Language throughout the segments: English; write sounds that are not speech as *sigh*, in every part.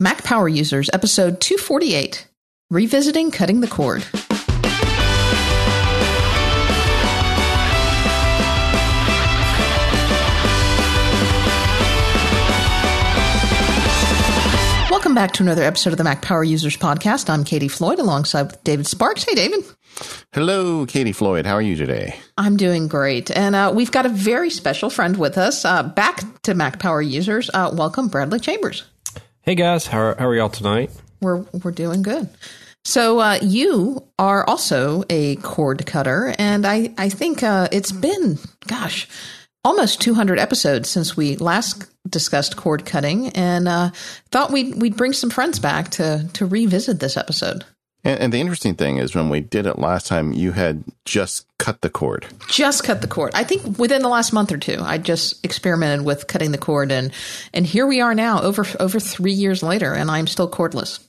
Mac Power Users, episode 248 Revisiting Cutting the Cord. Welcome back to another episode of the Mac Power Users Podcast. I'm Katie Floyd alongside with David Sparks. Hey, David. Hello, Katie Floyd. How are you today? I'm doing great. And uh, we've got a very special friend with us. Uh, back to Mac Power Users. Uh, welcome, Bradley Chambers. Hey, guys. How are, how are y'all tonight? We're, we're doing good. So uh, you are also a cord cutter, and I I think uh, it's been gosh almost 200 episodes since we last discussed cord cutting, and uh, thought we'd we'd bring some friends back to to revisit this episode. And, and, the interesting thing is, when we did it last time, you had just cut the cord. Just cut the cord. I think within the last month or two, I just experimented with cutting the cord, and and here we are now, over over three years later, and I'm still cordless.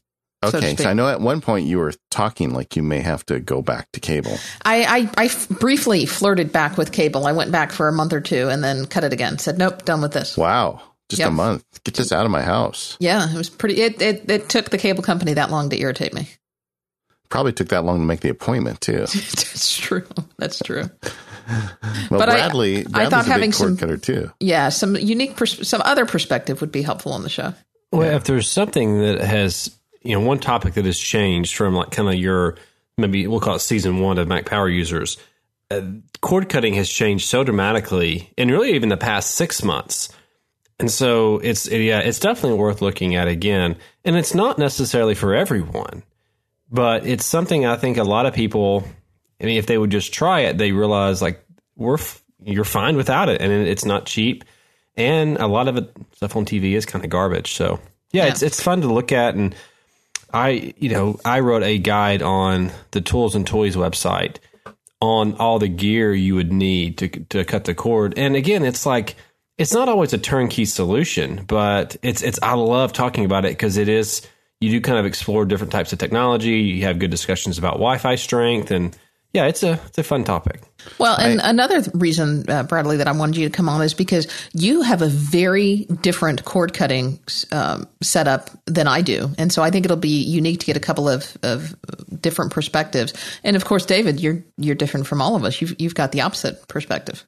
Okay, so, so, I know at one point you were talking like you may have to go back to cable. I, I, I f- briefly flirted back with cable. I went back for a month or two and then cut it again. Said nope, done with this. Wow, just yep. a month. Get this out of my house. Yeah, it was pretty. It, it it took the cable company that long to irritate me. Probably took that long to make the appointment too. *laughs* That's true. That's true. *laughs* well, but Bradley, I, I thought having some cutter too. Yeah, some unique, pers- some other perspective would be helpful on the show. Well, yeah. if there's something that has you know, one topic that has changed from like kind of your maybe we'll call it season one of Mac Power users. Uh, cord cutting has changed so dramatically, and really even the past six months. And so it's yeah, it's definitely worth looking at again. And it's not necessarily for everyone, but it's something I think a lot of people. I mean, if they would just try it, they realize like we're you're fine without it, and it's not cheap. And a lot of it stuff on TV is kind of garbage. So yeah, yeah. it's it's fun to look at and I, you know, I wrote a guide on the Tools and Toys website on all the gear you would need to to cut the cord. And again, it's like it's not always a turnkey solution, but it's it's I love talking about it because it is you do kind of explore different types of technology. You have good discussions about Wi-Fi strength and yeah, it's a it's a fun topic. Well, and I, another reason, uh, Bradley, that I wanted you to come on is because you have a very different cord cutting um, setup than I do, and so I think it'll be unique to get a couple of, of different perspectives. And of course, David, you're you're different from all of us. You've you've got the opposite perspective.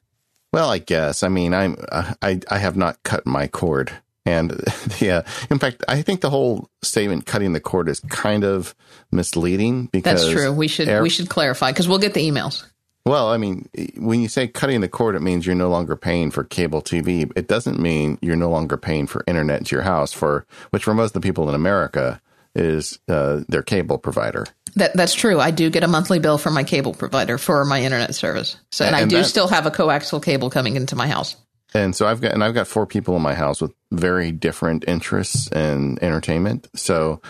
Well, I guess. I mean, I'm uh, I I have not cut my cord and *laughs* yeah, in fact, I think the whole statement "cutting the cord" is kind of misleading because that's true. We should we should clarify because we'll get the emails. Well, I mean, when you say cutting the cord, it means you're no longer paying for cable TV. It doesn't mean you're no longer paying for internet to your house, for which for most of the people in America is uh, their cable provider. That that's true. I do get a monthly bill from my cable provider for my internet service. So, and, and I do still have a coaxial cable coming into my house. And so I've got and I've got four people in my house with very different interests and entertainment. So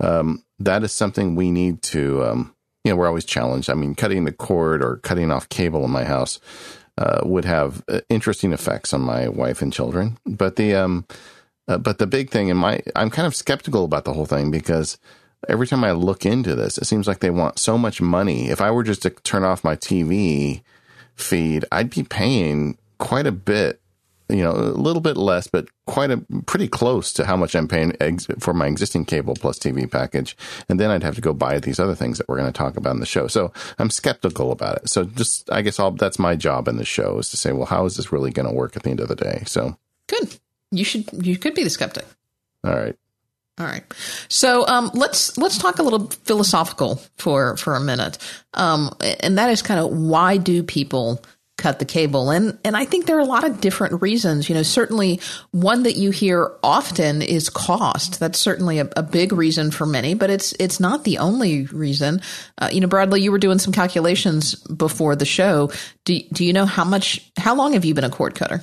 um, that is something we need to. Um, you know, we're always challenged. I mean, cutting the cord or cutting off cable in my house uh, would have uh, interesting effects on my wife and children. But the um, uh, but the big thing in my, I'm kind of skeptical about the whole thing because every time I look into this, it seems like they want so much money. If I were just to turn off my TV feed, I'd be paying quite a bit you know, a little bit less, but quite a pretty close to how much I'm paying ex- for my existing cable plus TV package. And then I'd have to go buy these other things that we're going to talk about in the show. So I'm skeptical about it. So just, I guess I'll, that's my job in the show is to say, well, how is this really going to work at the end of the day? So good. You should, you could be the skeptic. All right. All right. So um, let's let's talk a little philosophical for for a minute, um, and that is kind of why do people cut the cable. And and I think there are a lot of different reasons. You know, certainly one that you hear often is cost. That's certainly a, a big reason for many, but it's it's not the only reason. Uh, you know, Bradley, you were doing some calculations before the show. Do do you know how much? How long have you been a cord cutter?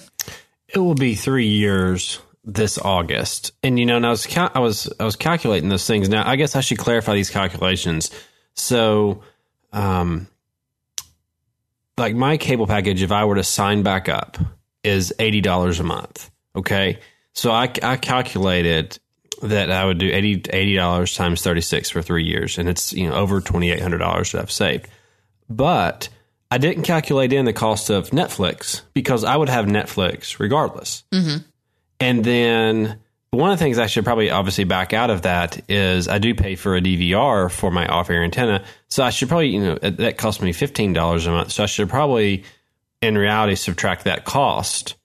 It will be three years this August. And you know, and I was cal- I was I was calculating those things. Now, I guess I should clarify these calculations. So, um, like my cable package, if I were to sign back up, is eighty dollars a month. Okay, so I, I calculated that I would do 80 dollars times thirty six for three years, and it's you know over twenty eight hundred dollars that I've saved. But I didn't calculate in the cost of Netflix because I would have Netflix regardless. Mm-hmm. And then one of the things I should probably obviously back out of that is I do pay for a DVR for my off air antenna. So I should probably, you know, that cost me $15 a month. So I should probably, in reality, subtract that cost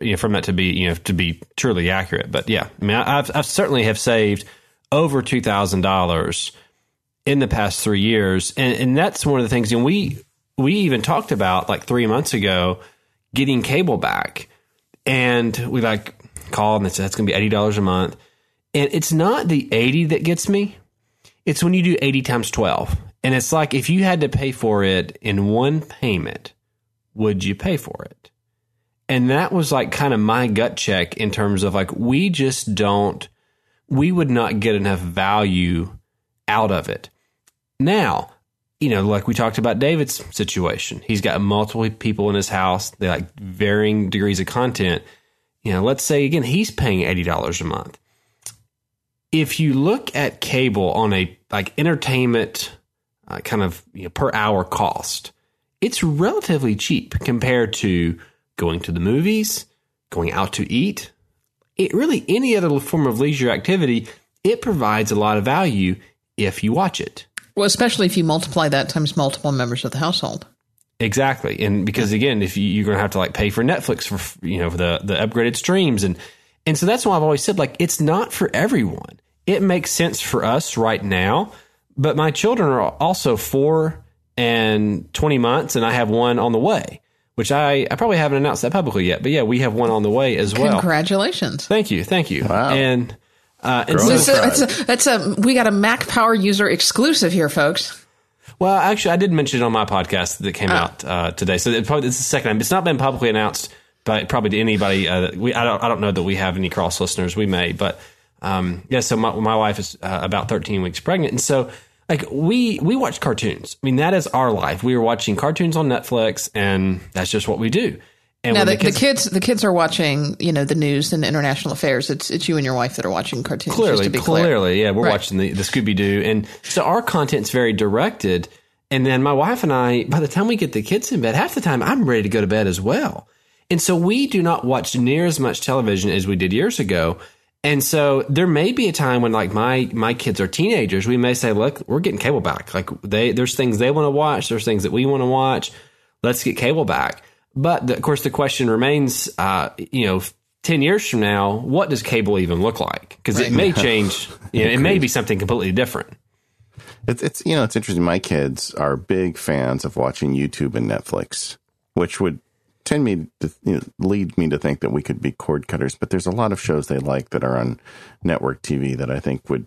you know, from that to be, you know, to be truly accurate. But yeah, I mean, I've, I've certainly have saved over $2,000 in the past three years. And, and that's one of the things, and we, we even talked about like three months ago getting cable back. And we like, called and said that's going to be $80 a month. And it's not the 80 that gets me. It's when you do 80 times 12. And it's like if you had to pay for it in one payment, would you pay for it? And that was like kind of my gut check in terms of like, we just don't, we would not get enough value out of it. Now, you know, like we talked about David's situation, he's got multiple people in his house, they like varying degrees of content you know, let's say again, he's paying $80 a month. If you look at cable on a like entertainment uh, kind of you know, per hour cost, it's relatively cheap compared to going to the movies, going out to eat. It really any other form of leisure activity, it provides a lot of value if you watch it. Well, especially if you multiply that times multiple members of the household. Exactly, and because again, if you, are going to have to like pay for Netflix for you know for the the upgraded streams, and and so that's why I've always said like it's not for everyone. It makes sense for us right now, but my children are also four and twenty months, and I have one on the way, which I I probably haven't announced that publicly yet, but yeah, we have one on the way as well. Congratulations! Thank you, thank you. Wow. And uh, and so, that's, a, that's a that's a we got a Mac Power user exclusive here, folks. Well, actually, I did mention it on my podcast that came oh. out uh, today. So it probably it's the second time. It's not been publicly announced, but probably to anybody. Uh, we I don't I don't know that we have any cross listeners. We may, but um, yeah. So my my wife is uh, about 13 weeks pregnant, and so like we we watch cartoons. I mean, that is our life. We are watching cartoons on Netflix, and that's just what we do. And now the, the, kids, the, kids, the kids are watching, you know, the news and international affairs. It's it's you and your wife that are watching cartoons. Clearly, clearly, yeah, we're right. watching the, the Scooby Doo, and so our content's very directed. And then my wife and I, by the time we get the kids in bed, half the time I'm ready to go to bed as well. And so we do not watch near as much television as we did years ago. And so there may be a time when like my my kids are teenagers, we may say, look, we're getting cable back. Like they there's things they want to watch, there's things that we want to watch. Let's get cable back. But the, of course, the question remains, uh, you know, 10 years from now, what does cable even look like? Because right. it may *laughs* change. You know, it may be something completely different. It's, it's, you know, it's interesting. My kids are big fans of watching YouTube and Netflix, which would tend me to you know, lead me to think that we could be cord cutters. But there's a lot of shows they like that are on network TV that I think would,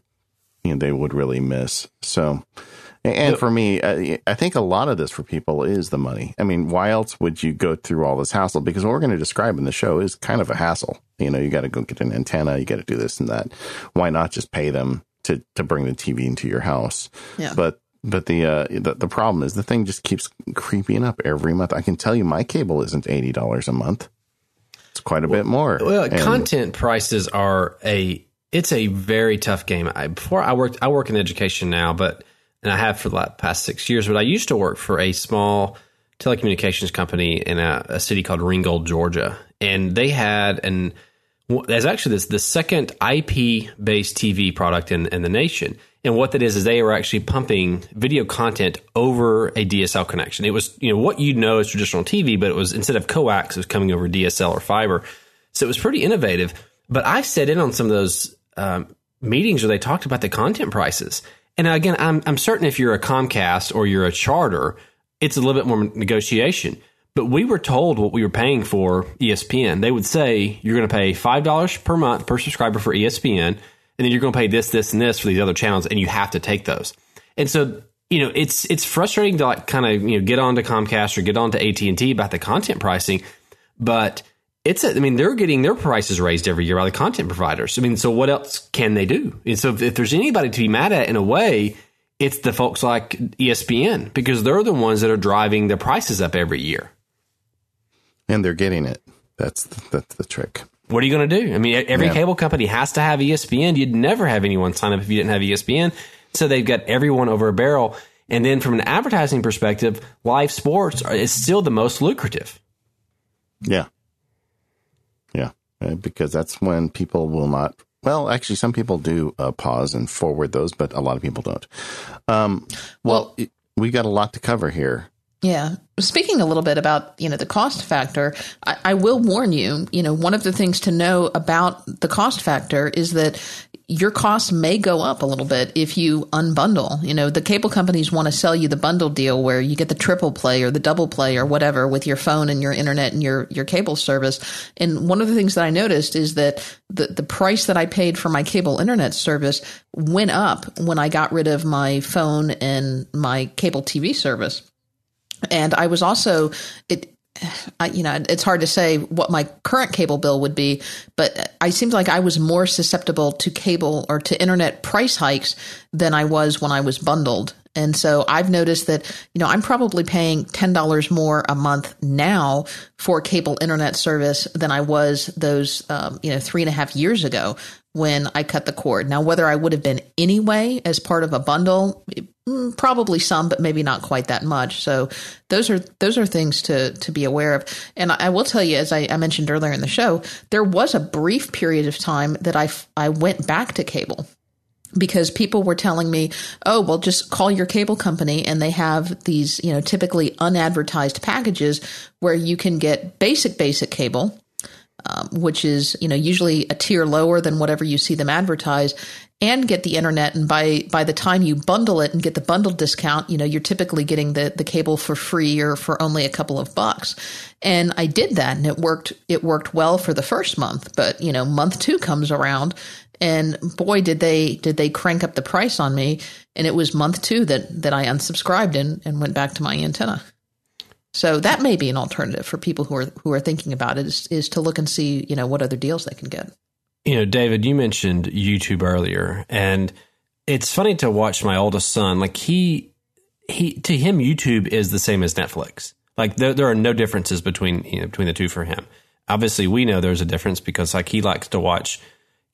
you know, they would really miss. So, and for me, I think a lot of this for people is the money. I mean, why else would you go through all this hassle? Because what we're going to describe in the show is kind of a hassle. You know, you got to go get an antenna, you got to do this and that. Why not just pay them to to bring the TV into your house? Yeah. But but the, uh, the the problem is the thing just keeps creeping up every month. I can tell you, my cable isn't eighty dollars a month. It's quite a well, bit more. Well, and, content prices are a it's a very tough game. I, before I worked, I work in education now, but and I have for the past six years. But I used to work for a small telecommunications company in a, a city called Ringgold, Georgia, and they had an there's actually this the second IP based TV product in, in the nation. And what that is is they were actually pumping video content over a DSL connection. It was you know what you know as traditional TV, but it was instead of coax, it was coming over DSL or fiber. So it was pretty innovative. But I sat in on some of those um, meetings where they talked about the content prices. And again, I'm, I'm certain if you're a Comcast or you're a charter, it's a little bit more negotiation. But we were told what we were paying for ESPN. They would say you're going to pay $5 per month per subscriber for ESPN, and then you're going to pay this, this, and this for these other channels, and you have to take those. And so, you know, it's it's frustrating to like kind of you know get on to Comcast or get on to AT and T about the content pricing, but it's a, I mean they're getting their prices raised every year by the content providers. I mean, so what else can they do? And so if, if there's anybody to be mad at in a way, it's the folks like ESPN because they're the ones that are driving the prices up every year. And they're getting it. That's the, that's the trick. What are you going to do? I mean, every yeah. cable company has to have ESPN. You'd never have anyone sign up if you didn't have ESPN. So they've got everyone over a barrel. And then from an advertising perspective, live sports is still the most lucrative. Yeah. Uh, because that's when people will not well, actually, some people do uh, pause and forward those, but a lot of people don't. Um, well, well we got a lot to cover here. Yeah. Speaking a little bit about, you know, the cost factor, I, I, will warn you, you know, one of the things to know about the cost factor is that your costs may go up a little bit if you unbundle. You know, the cable companies want to sell you the bundle deal where you get the triple play or the double play or whatever with your phone and your internet and your, your cable service. And one of the things that I noticed is that the, the price that I paid for my cable internet service went up when I got rid of my phone and my cable TV service. And I was also, it, I, you know, it's hard to say what my current cable bill would be, but I seemed like I was more susceptible to cable or to internet price hikes than I was when I was bundled. And so I've noticed that, you know, I'm probably paying $10 more a month now for cable internet service than I was those, um, you know, three and a half years ago when I cut the cord. Now, whether I would have been anyway as part of a bundle, mm, probably some, but maybe not quite that much. So those are those are things to to be aware of. And I will tell you, as I, I mentioned earlier in the show, there was a brief period of time that I I went back to cable because people were telling me, oh, well, just call your cable company and they have these, you know, typically unadvertised packages where you can get basic, basic cable um, which is you know usually a tier lower than whatever you see them advertise and get the internet. And by by the time you bundle it and get the bundle discount you know you're typically getting the the cable for free or for only a couple of bucks. And I did that and it worked it worked well for the first month but you know month 2 comes around and boy did they did they crank up the price on me. And it was month 2 that that I unsubscribed and and went back to my antenna so that may be an alternative for people who are who are thinking about it is, is to look and see, you know, what other deals they can get. You know, David, you mentioned YouTube earlier, and it's funny to watch my oldest son. Like he he to him, YouTube is the same as Netflix. Like there there are no differences between you know, between the two for him. Obviously, we know there's a difference because like he likes to watch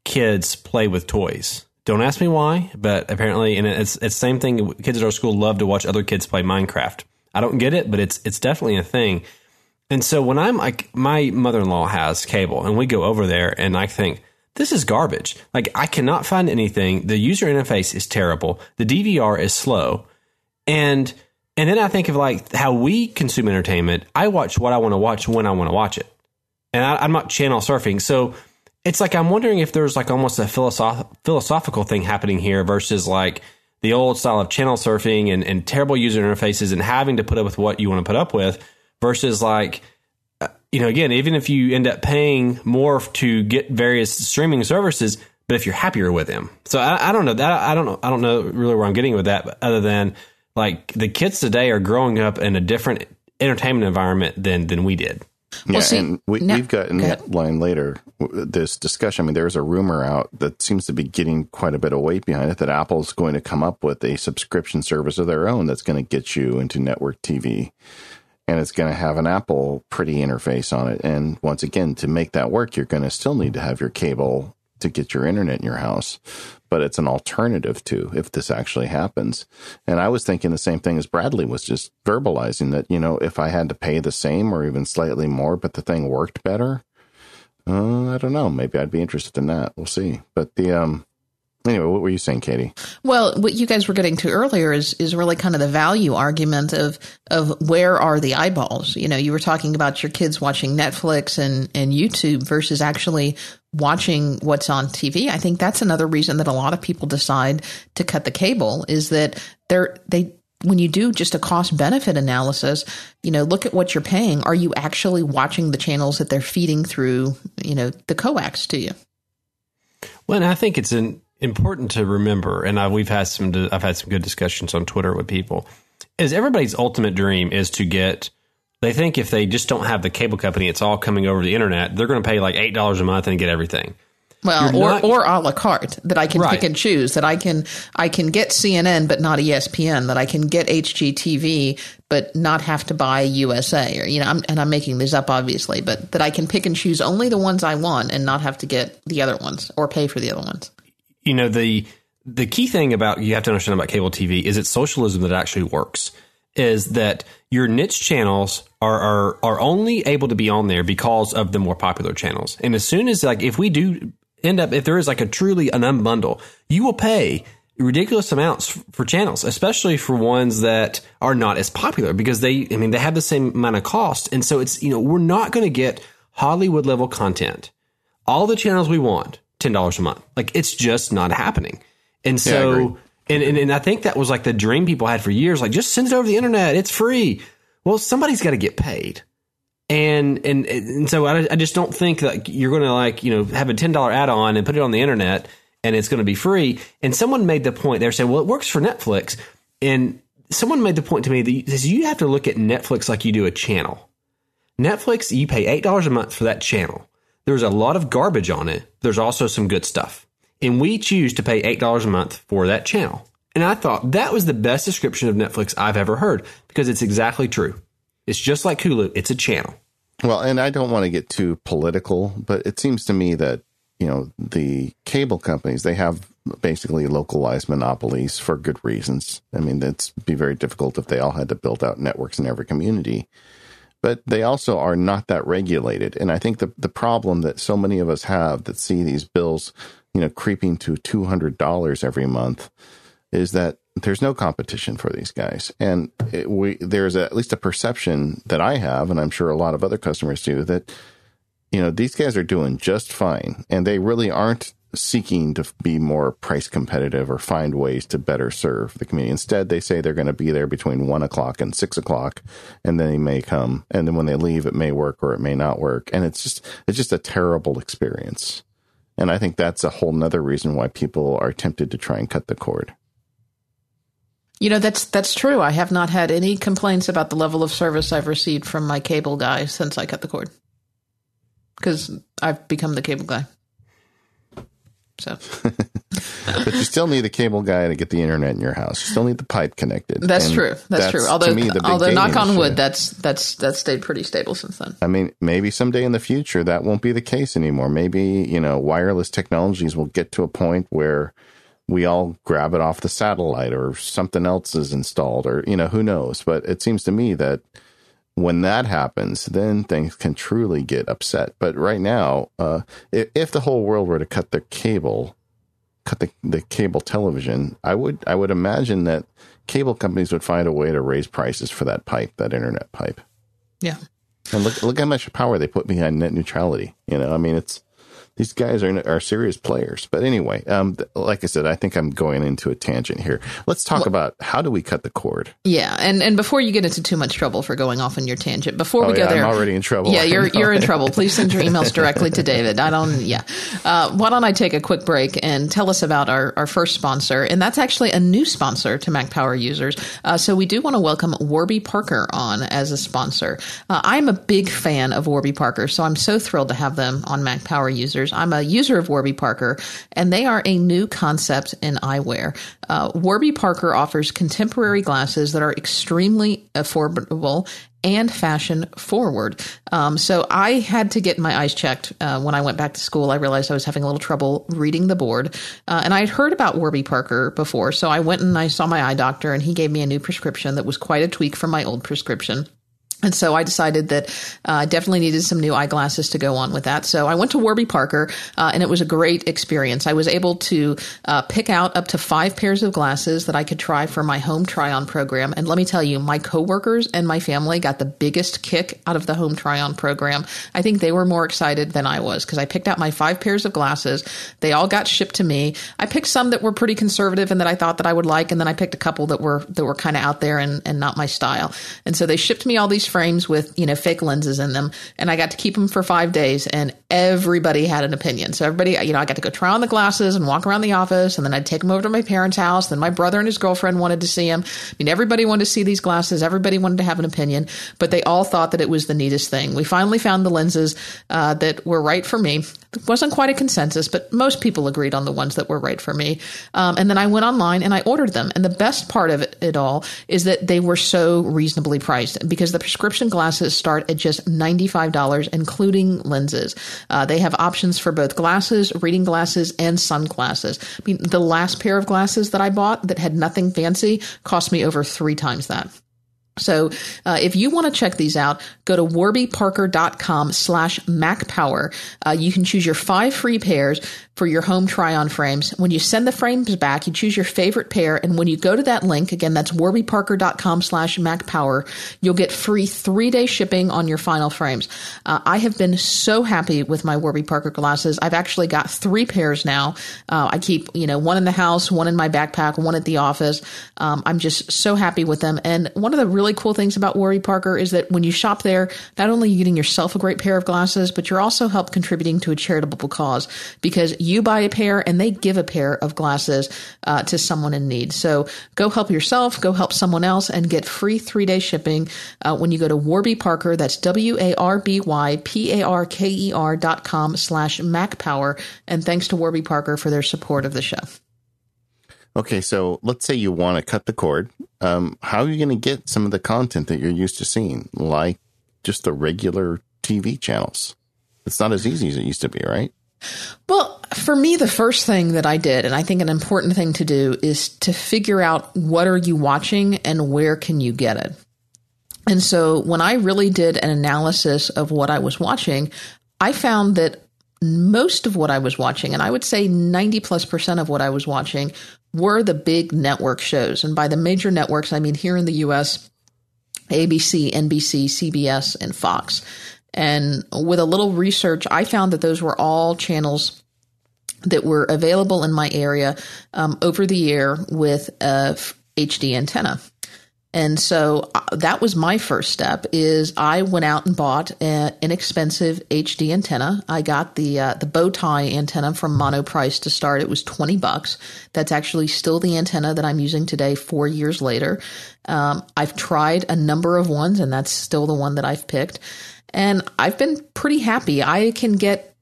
kids play with toys. Don't ask me why, but apparently, and it's it's same thing. Kids at our school love to watch other kids play Minecraft I don't get it, but it's it's definitely a thing. And so when I'm like, my mother in law has cable, and we go over there, and I think this is garbage. Like I cannot find anything. The user interface is terrible. The DVR is slow, and and then I think of like how we consume entertainment. I watch what I want to watch when I want to watch it, and I, I'm not channel surfing. So it's like I'm wondering if there's like almost a philosoph- philosophical thing happening here versus like the old style of channel surfing and, and terrible user interfaces and having to put up with what you want to put up with versus like uh, you know again even if you end up paying more to get various streaming services but if you're happier with them. So I, I don't know that I don't know I don't know really where I'm getting with that but other than like the kids today are growing up in a different entertainment environment than than we did yeah, well, see, and we, have got in that line later this discussion. I mean, there's a rumor out that seems to be getting quite a bit of weight behind it that Apple's going to come up with a subscription service of their own that's going to get you into network TV. And it's going to have an Apple pretty interface on it. And once again, to make that work, you're going to still need to have your cable to get your internet in your house but it's an alternative to if this actually happens. And I was thinking the same thing as Bradley was just verbalizing that, you know, if I had to pay the same or even slightly more, but the thing worked better, uh, I don't know. Maybe I'd be interested in that. We'll see. But the, um, Anyway, what were you saying, Katie? Well, what you guys were getting to earlier is is really kind of the value argument of of where are the eyeballs. You know, you were talking about your kids watching Netflix and and YouTube versus actually watching what's on TV. I think that's another reason that a lot of people decide to cut the cable is that they're they when you do just a cost benefit analysis, you know, look at what you're paying. Are you actually watching the channels that they're feeding through, you know, the coax to you? Well, I think it's an important to remember, and I, we've had some, I've had some good discussions on Twitter with people, is everybody's ultimate dream is to get. They think if they just don't have the cable company, it's all coming over the internet. They're going to pay like eight dollars a month and get everything. Well, You're or not, or a la carte that I can right. pick and choose. That I can I can get CNN but not ESPN. That I can get HGTV but not have to buy USA. Or you know, I'm, and I'm making these up obviously, but that I can pick and choose only the ones I want and not have to get the other ones or pay for the other ones you know the the key thing about you have to understand about cable TV is it's socialism that actually works. Is that your niche channels are, are are only able to be on there because of the more popular channels. And as soon as like if we do end up if there is like a truly an unbundle, you will pay ridiculous amounts for channels, especially for ones that are not as popular because they, I mean, they have the same amount of cost. And so it's, you know, we're not going to get Hollywood level content. All the channels we want, $10 a month. Like it's just not happening. And so, yeah, and, and, and I think that was like the dream people had for years. Like just send it over the internet. It's free. Well, somebody's got to get paid. And, and, and so I, I just don't think that you're going to like, you know, have a $10 add on and put it on the internet and it's going to be free. And someone made the point they're saying, well, it works for Netflix. And someone made the point to me that you have to look at Netflix like you do a channel. Netflix, you pay $8 a month for that channel. There's a lot of garbage on it. There's also some good stuff. And we choose to pay $8 a month for that channel. And I thought that was the best description of Netflix I've ever heard because it's exactly true. It's just like Hulu, it's a channel. Well, and I don't want to get too political, but it seems to me that you know, the cable companies, they have basically localized monopolies for good reasons. I mean, it'd be very difficult if they all had to build out networks in every community. But they also are not that regulated. And I think the, the problem that so many of us have that see these bills, you know, creeping to $200 every month is that there's no competition for these guys. And it, we, there's at least a perception that I have, and I'm sure a lot of other customers do, that you know, these guys are doing just fine and they really aren't seeking to be more price competitive or find ways to better serve the community. Instead, they say they're going to be there between one o'clock and six o'clock and then they may come. And then when they leave, it may work or it may not work. And it's just, it's just a terrible experience. And I think that's a whole nother reason why people are tempted to try and cut the cord. You know, that's that's true. I have not had any complaints about the level of service I've received from my cable guy since I cut the cord because I've become the cable guy. So, *laughs* but you still need the cable guy to get the internet in your house. You still need the pipe connected. That's and true. That's, that's, true. Although, me, although knock on wood, that's that's that's stayed pretty stable since then. I mean, maybe someday in the future that won't be the case anymore. Maybe you know, wireless technologies will get to a point where we all grab it off the satellite, or something else is installed, or you know, who knows. But it seems to me that when that happens, then things can truly get upset. But right now, uh, if, if, the whole world were to cut the cable, cut the, the cable television, I would I would imagine that cable companies would find a way to raise prices for that pipe, that internet pipe. Yeah. And look look how much power they put behind net neutrality. You know, I mean, it's these guys are are serious players. But anyway, um, like I said, I think I'm going into a tangent here. Let's talk well, about how do we cut the cord. Yeah, and and before you get into too much trouble for going off on your tangent, before we oh, go there, I'm already in trouble. Yeah, you're *laughs* you're in trouble. Please send your emails directly to *laughs* David. I don't. Yeah, uh, why don't I take a quick break and tell us about our our first sponsor, and that's actually a new sponsor to Mac Power users. Uh, so we do want to welcome Warby Parker on as a sponsor. Uh, I'm a big fan of Warby Parker, so I'm so thrilled to have them on Mac Power users. I'm a user of Warby Parker, and they are a new concept in eyewear. Uh, Warby Parker offers contemporary glasses that are extremely affordable and fashion forward. Um, so I had to get my eyes checked uh, when I went back to school. I realized I was having a little trouble reading the board, uh, and I had heard about Warby Parker before. So I went and I saw my eye doctor, and he gave me a new prescription that was quite a tweak from my old prescription. And so I decided that uh, I definitely needed some new eyeglasses to go on with that. So I went to Warby Parker, uh, and it was a great experience. I was able to uh, pick out up to five pairs of glasses that I could try for my home try-on program. And let me tell you, my coworkers and my family got the biggest kick out of the home try-on program. I think they were more excited than I was because I picked out my five pairs of glasses. They all got shipped to me. I picked some that were pretty conservative and that I thought that I would like, and then I picked a couple that were that were kind of out there and, and not my style. And so they shipped me all these frames with, you know, fake lenses in them. And I got to keep them for five days and everybody had an opinion. So everybody, you know, I got to go try on the glasses and walk around the office and then I'd take them over to my parents' house. Then my brother and his girlfriend wanted to see them. I mean, everybody wanted to see these glasses. Everybody wanted to have an opinion, but they all thought that it was the neatest thing. We finally found the lenses uh, that were right for me. Wasn't quite a consensus, but most people agreed on the ones that were right for me. Um, and then I went online and I ordered them. And the best part of it, it all is that they were so reasonably priced because the prescription glasses start at just $95, including lenses. Uh, they have options for both glasses, reading glasses, and sunglasses. I mean, the last pair of glasses that I bought that had nothing fancy cost me over three times that. So uh, if you want to check these out, go to warbyparker.com slash macpower. Uh, you can choose your five free pairs for your home try on frames. When you send the frames back, you choose your favorite pair. And when you go to that link, again, that's warbyparker.com slash macpower, you'll get free three day shipping on your final frames. Uh, I have been so happy with my Warby Parker glasses. I've actually got three pairs now. Uh, I keep, you know, one in the house, one in my backpack, one at the office. Um, I'm just so happy with them. And one of the really cool things about Warby Parker is that when you shop there, not only are you getting yourself a great pair of glasses, but you're also help contributing to a charitable cause because you buy a pair and they give a pair of glasses uh, to someone in need. So go help yourself, go help someone else, and get free three day shipping uh, when you go to Warby Parker. That's W A R B Y P A R K E R dot com slash MacPower. And thanks to Warby Parker for their support of the show. Okay, so let's say you want to cut the cord. Um, how are you going to get some of the content that you're used to seeing, like just the regular TV channels? It's not as easy as it used to be, right? Well, for me, the first thing that I did, and I think an important thing to do, is to figure out what are you watching and where can you get it. And so when I really did an analysis of what I was watching, I found that most of what I was watching, and I would say 90 plus percent of what I was watching, were the big network shows. And by the major networks, I mean here in the US, ABC, NBC, CBS, and Fox. And with a little research, I found that those were all channels that were available in my area um, over the air with a HD antenna. And so uh, that was my first step is I went out and bought an inexpensive HD antenna. I got the uh, the bow tie antenna from Monoprice to start. It was 20 bucks. That's actually still the antenna that I'm using today 4 years later. Um, I've tried a number of ones and that's still the one that I've picked. And I've been pretty happy. I can get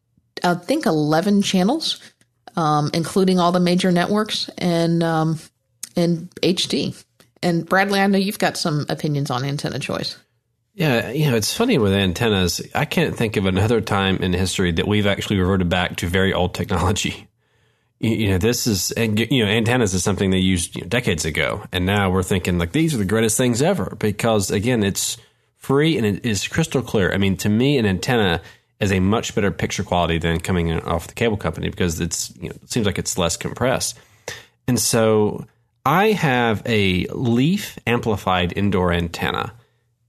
I think 11 channels um, including all the major networks and um, in HD. And Bradley, I know you've got some opinions on antenna choice. Yeah, you know, it's funny with antennas. I can't think of another time in history that we've actually reverted back to very old technology. *laughs* You, know, this is, you know, antennas is something they used you know, decades ago, and now we're thinking like these are the greatest things ever because again, it's free and it is crystal clear. I mean, to me, an antenna is a much better picture quality than coming off the cable company because it's you know, it seems like it's less compressed, and so I have a leaf amplified indoor antenna,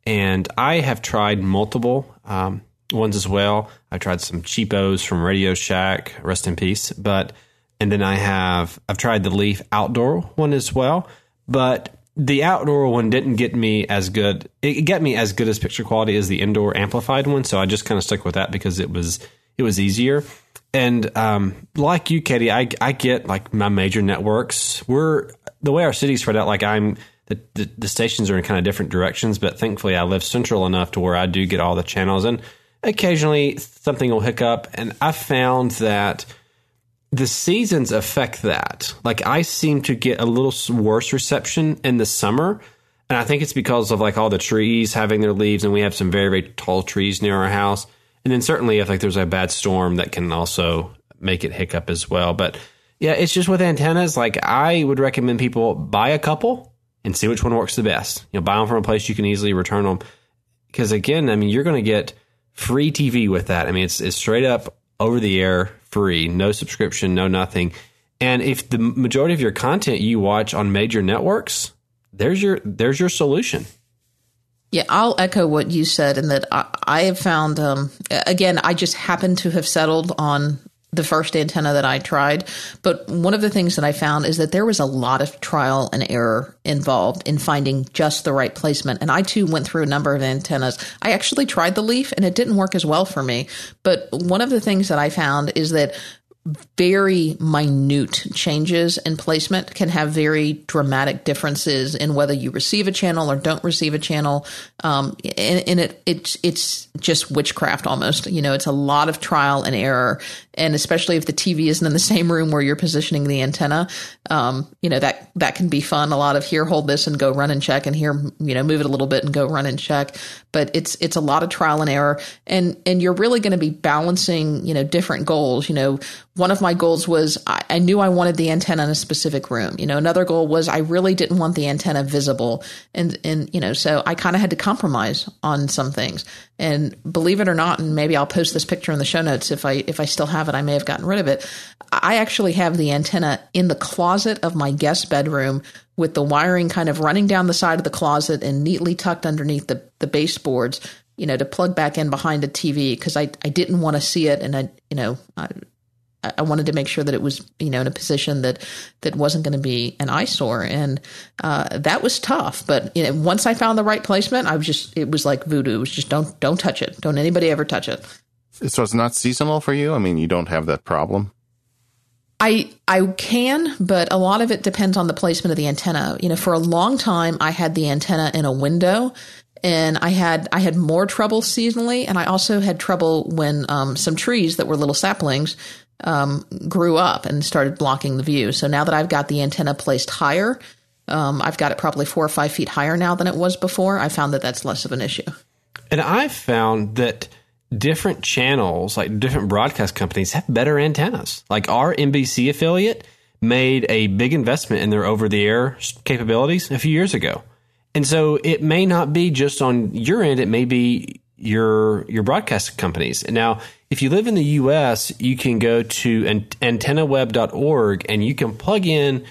and I have tried multiple um, ones as well. I tried some cheapos from Radio Shack, rest in peace. But and then I have I've tried the leaf outdoor one as well. But the outdoor one didn't get me as good. It got me as good as picture quality as the indoor amplified one. So I just kind of stuck with that because it was it was easier. And um, like you, Katie, I I get like my major networks. We're the way our city's spread out, like I'm the, the, the stations are in kind of different directions, but thankfully I live central enough to where I do get all the channels, and occasionally something will hook up, and I found that the seasons affect that. Like I seem to get a little worse reception in the summer. And I think it's because of like all the trees having their leaves, and we have some very, very tall trees near our house. And then certainly if like there's a bad storm that can also make it hiccup as well. But yeah, it's just with antennas. Like I would recommend people buy a couple and see which one works the best. You know, buy them from a place you can easily return them. Because again, I mean, you're going to get free TV with that. I mean, it's it's straight up over the air, free, no subscription, no nothing. And if the majority of your content you watch on major networks, there's your there's your solution. Yeah, I'll echo what you said, in that I, I have found. Um, again, I just happen to have settled on the first antenna that I tried. But one of the things that I found is that there was a lot of trial and error involved in finding just the right placement. And I too went through a number of antennas. I actually tried the leaf and it didn't work as well for me. But one of the things that I found is that very minute changes in placement can have very dramatic differences in whether you receive a channel or don't receive a channel. Um, and, and it, it's, it's just witchcraft almost. You know, it's a lot of trial and error. And especially if the TV isn't in the same room where you're positioning the antenna, um, you know, that, that can be fun. A lot of here, hold this and go run and check and here, you know, move it a little bit and go run and check. But it's, it's a lot of trial and error. And, and you're really going to be balancing, you know, different goals. You know, one of my goals was I, I, knew I wanted the antenna in a specific room. You know, another goal was I really didn't want the antenna visible. And, and, you know, so I kind of had to compromise on some things. And believe it or not, and maybe I'll post this picture in the show notes if I, if I still have it, I may have gotten rid of it. I actually have the antenna in the closet of my guest bedroom with the wiring kind of running down the side of the closet and neatly tucked underneath the, the baseboards you know, to plug back in behind a TV because I, I didn't want to see it. And I, you know, I, I wanted to make sure that it was, you know, in a position that that wasn't going to be an eyesore, and uh, that was tough. But you know, once I found the right placement, I was just, it was like voodoo. It was just don't don't touch it. Don't anybody ever touch it. So it's not seasonal for you. I mean, you don't have that problem. I I can, but a lot of it depends on the placement of the antenna. You know, for a long time, I had the antenna in a window, and I had I had more trouble seasonally, and I also had trouble when um, some trees that were little saplings um, grew up and started blocking the view. So now that I've got the antenna placed higher, um, I've got it probably four or five feet higher now than it was before. I found that that's less of an issue. And I've found that different channels, like different broadcast companies, have better antennas. Like our NBC affiliate made a big investment in their over the air capabilities a few years ago. And so it may not be just on your end, it may be your your broadcast companies. Now, if you live in the US, you can go to antennaweb.org and you can plug in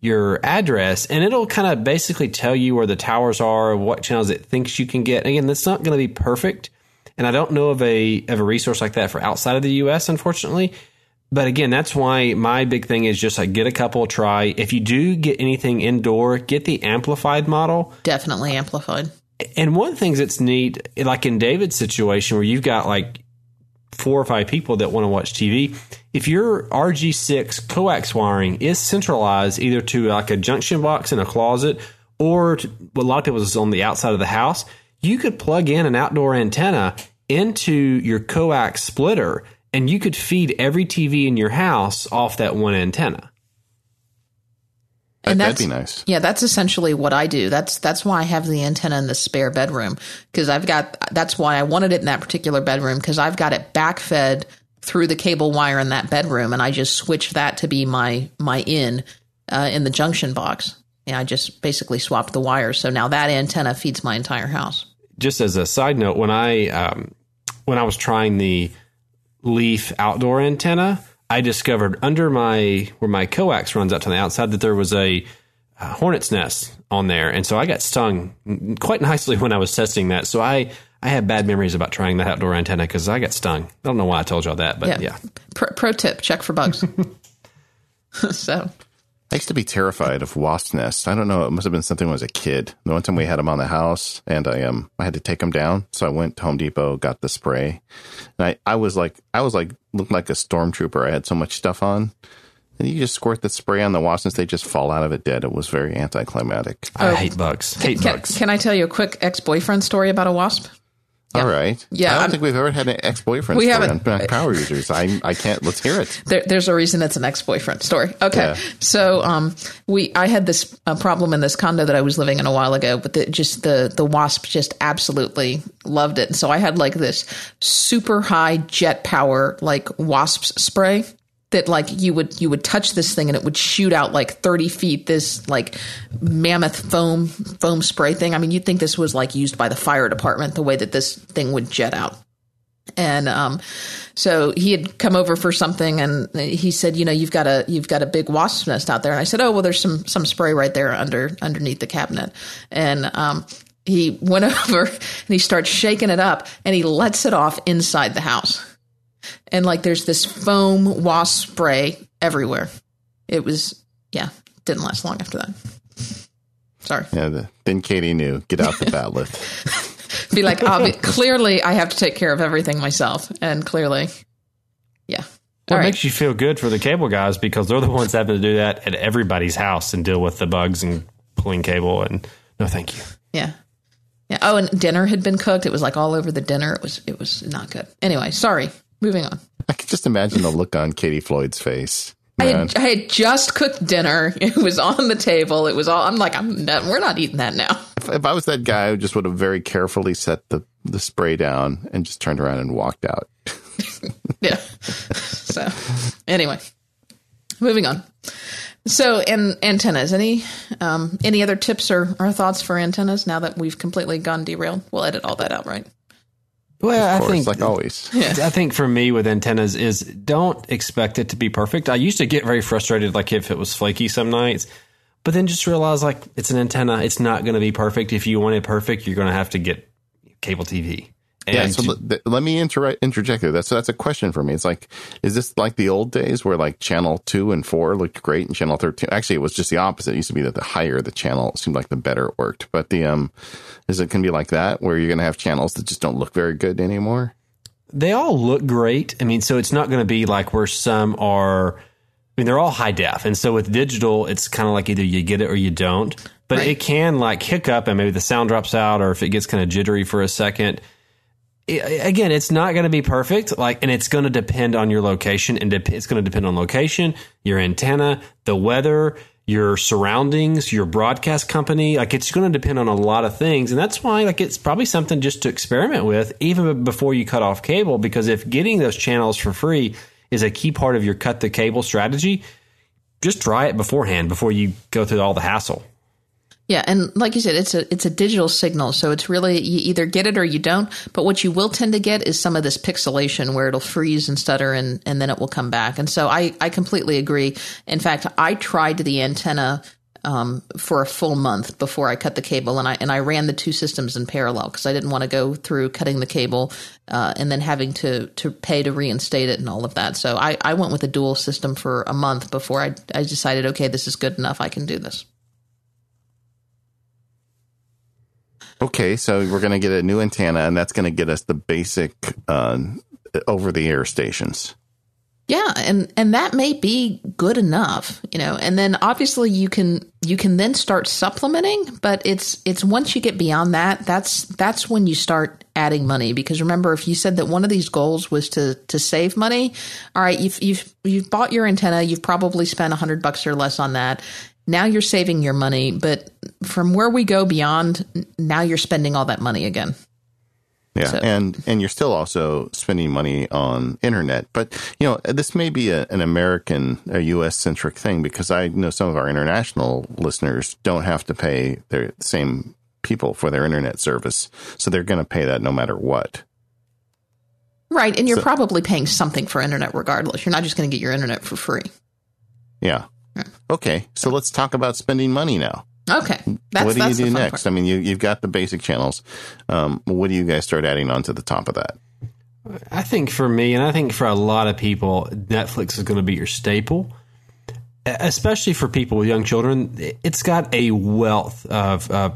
your address and it'll kind of basically tell you where the towers are, what channels it thinks you can get. Again, that's not going to be perfect. And I don't know of a of a resource like that for outside of the US, unfortunately. But again, that's why my big thing is just like get a couple, try. If you do get anything indoor, get the amplified model. Definitely amplified. And one of the things that's neat, like in David's situation where you've got like four or five people that want to watch TV, if your RG6 coax wiring is centralized either to like a junction box in a closet or to, a lot of people is on the outside of the house, you could plug in an outdoor antenna into your coax splitter and you could feed every TV in your house off that one antenna and that'd be nice. Yeah, that's essentially what I do. That's that's why I have the antenna in the spare bedroom because I've got. That's why I wanted it in that particular bedroom because I've got it backfed through the cable wire in that bedroom, and I just switched that to be my my in uh, in the junction box. And I just basically swapped the wires, so now that antenna feeds my entire house. Just as a side note, when I um, when I was trying the Leaf outdoor antenna I discovered under my where my coax runs out to the outside that there was a, a hornet's nest on there, and so I got stung quite nicely *laughs* when I was testing that. So I I have bad memories about trying that outdoor antenna because I got stung. I don't know why I told y'all that, but yeah. yeah. Pro, pro tip: check for bugs. *laughs* so I used to be terrified of wasp nests. I don't know. It must have been something when I was a kid. The one time we had them on the house, and I um I had to take them down, so I went to Home Depot, got the spray, and I I was like I was like looked like a stormtrooper. I had so much stuff on, and you just squirt the spray on the wasp nest, they just fall out of it dead. It was very anticlimactic. I oh, hate bugs. Hate can, bugs. Can I tell you a quick ex boyfriend story about a wasp? Yeah. All right. Yeah. I don't I'm, think we've ever had an ex boyfriend we haven't. on power users. I I can't. Let's hear it. There, there's a reason it's an ex boyfriend story. Okay. Yeah. So um we I had this uh, problem in this condo that I was living in a while ago, but the, just the the wasp just absolutely loved it. And so I had like this super high jet power like wasps spray that like you would you would touch this thing and it would shoot out like 30 feet this like mammoth foam foam spray thing. I mean you'd think this was like used by the fire department the way that this thing would jet out. And um, so he had come over for something and he said you know you've got a you've got a big wasp nest out there. And i said oh well there's some some spray right there under underneath the cabinet. And um, he *laughs* went over and he starts shaking it up and he lets it off inside the house and like there's this foam wasp spray everywhere. It was yeah, didn't last long after that. Sorry. Yeah, the, then Katie knew. Get out the batleth. *laughs* be like, oh, clearly I have to take care of everything myself, and clearly, yeah. Well, it right. makes you feel good for the cable guys because they're the ones having to do that at everybody's house and deal with the bugs and pulling cable. And no, thank you. Yeah. Yeah. Oh, and dinner had been cooked. It was like all over the dinner. It was it was not good. Anyway, sorry. Moving on. I can just imagine the look on Katie Floyd's face. I had, I had, just cooked dinner. *laughs* It was on the table. It was all. I'm like, I'm not, we're not eating that now. *laughs* If, if I was that guy, I just would have very carefully set the the spray down and just turned around and walked out. *laughs* yeah. So anyway, moving on. So, and antennas. Any um, any other tips or, or thoughts for antennas? Now that we've completely gone derailed, we'll edit all that out, right? Well, Of course, I think like always. I think for me with antennas is don't expect it to be perfect. I used to get very frustrated, like if it was flaky some nights, but then just realize like it's an antenna. It's not going to be perfect. If you want it perfect, you're going to have to get cable TV. And Yeah, so let, th- let me inter- interject here. That's that's a question for me. It's like, is this like the old days where like channel two and four looked great and channel thirteen? Actually, it was just the opposite. It used to be that the higher the channel seemed like the better it worked. But the um, is it can be like that where you're going to have channels that just don't look very good anymore? they all look great. I mean, so it's not going to be like where some are. I mean, they're all high def, and so with digital, it's kind of like either you get it or you don't. But Right. it can like hiccup, and maybe the sound drops out, or if it gets kind of jittery for a second. Again, it's not going to be perfect. Like, and it's going to depend on your location, and it's going to depend on location, your antenna, the weather, your surroundings, your broadcast company. Like, it's going to depend on a lot of things, and that's why like it's probably something just to experiment with, even before you cut off cable. Because if getting those channels for free is a key part of your cut the cable strategy, just try it beforehand before you go through all the hassle. Yeah, and like you said, it's a it's a digital signal, so it's really you either get it or you don't. But what you will tend to get is some of this pixelation where it'll freeze and stutter, and and then it will come back. And so I I completely agree. In fact, I tried the antenna um, for a full month before I cut the cable, and I and I ran the two systems in parallel because I didn't want to go through cutting the cable uh, and then having to to pay to reinstate it and all of that. So I I went with a dual system for a month before I I decided okay this is good enough I can do this. Okay, so we're going to get a new antenna, and that's going to get us the basic uh, over the air stations. Yeah, and and that may be good enough, you know. And then obviously you can you can then start supplementing, but it's it's once you get beyond that, that's that's when you start adding money because remember if you said that one of these goals was to to save money, all right, you've you've you've bought your antenna, you've probably spent a 100 bucks or less on that. Now you're saving your money, but from where we go beyond, now you're spending all that money again. Yeah, So- and and you're still also spending money on internet, but you know this may be a, an American, a U.S. centric thing because I know some of our international listeners don't have to pay their same people for their internet service, so they're going to pay that no matter what. Right, and you're probably paying something for internet regardless. You're not just going to get your internet for free. Yeah. Okay, so let's talk about spending money now. Okay, that's what do you that's the do next? part. I mean, you you've got the basic channels. Um, what do you guys start adding on to the top of that? I think for me, and I think for a lot of people, Netflix is going to be your staple, especially for people with young children. It's got a wealth of uh,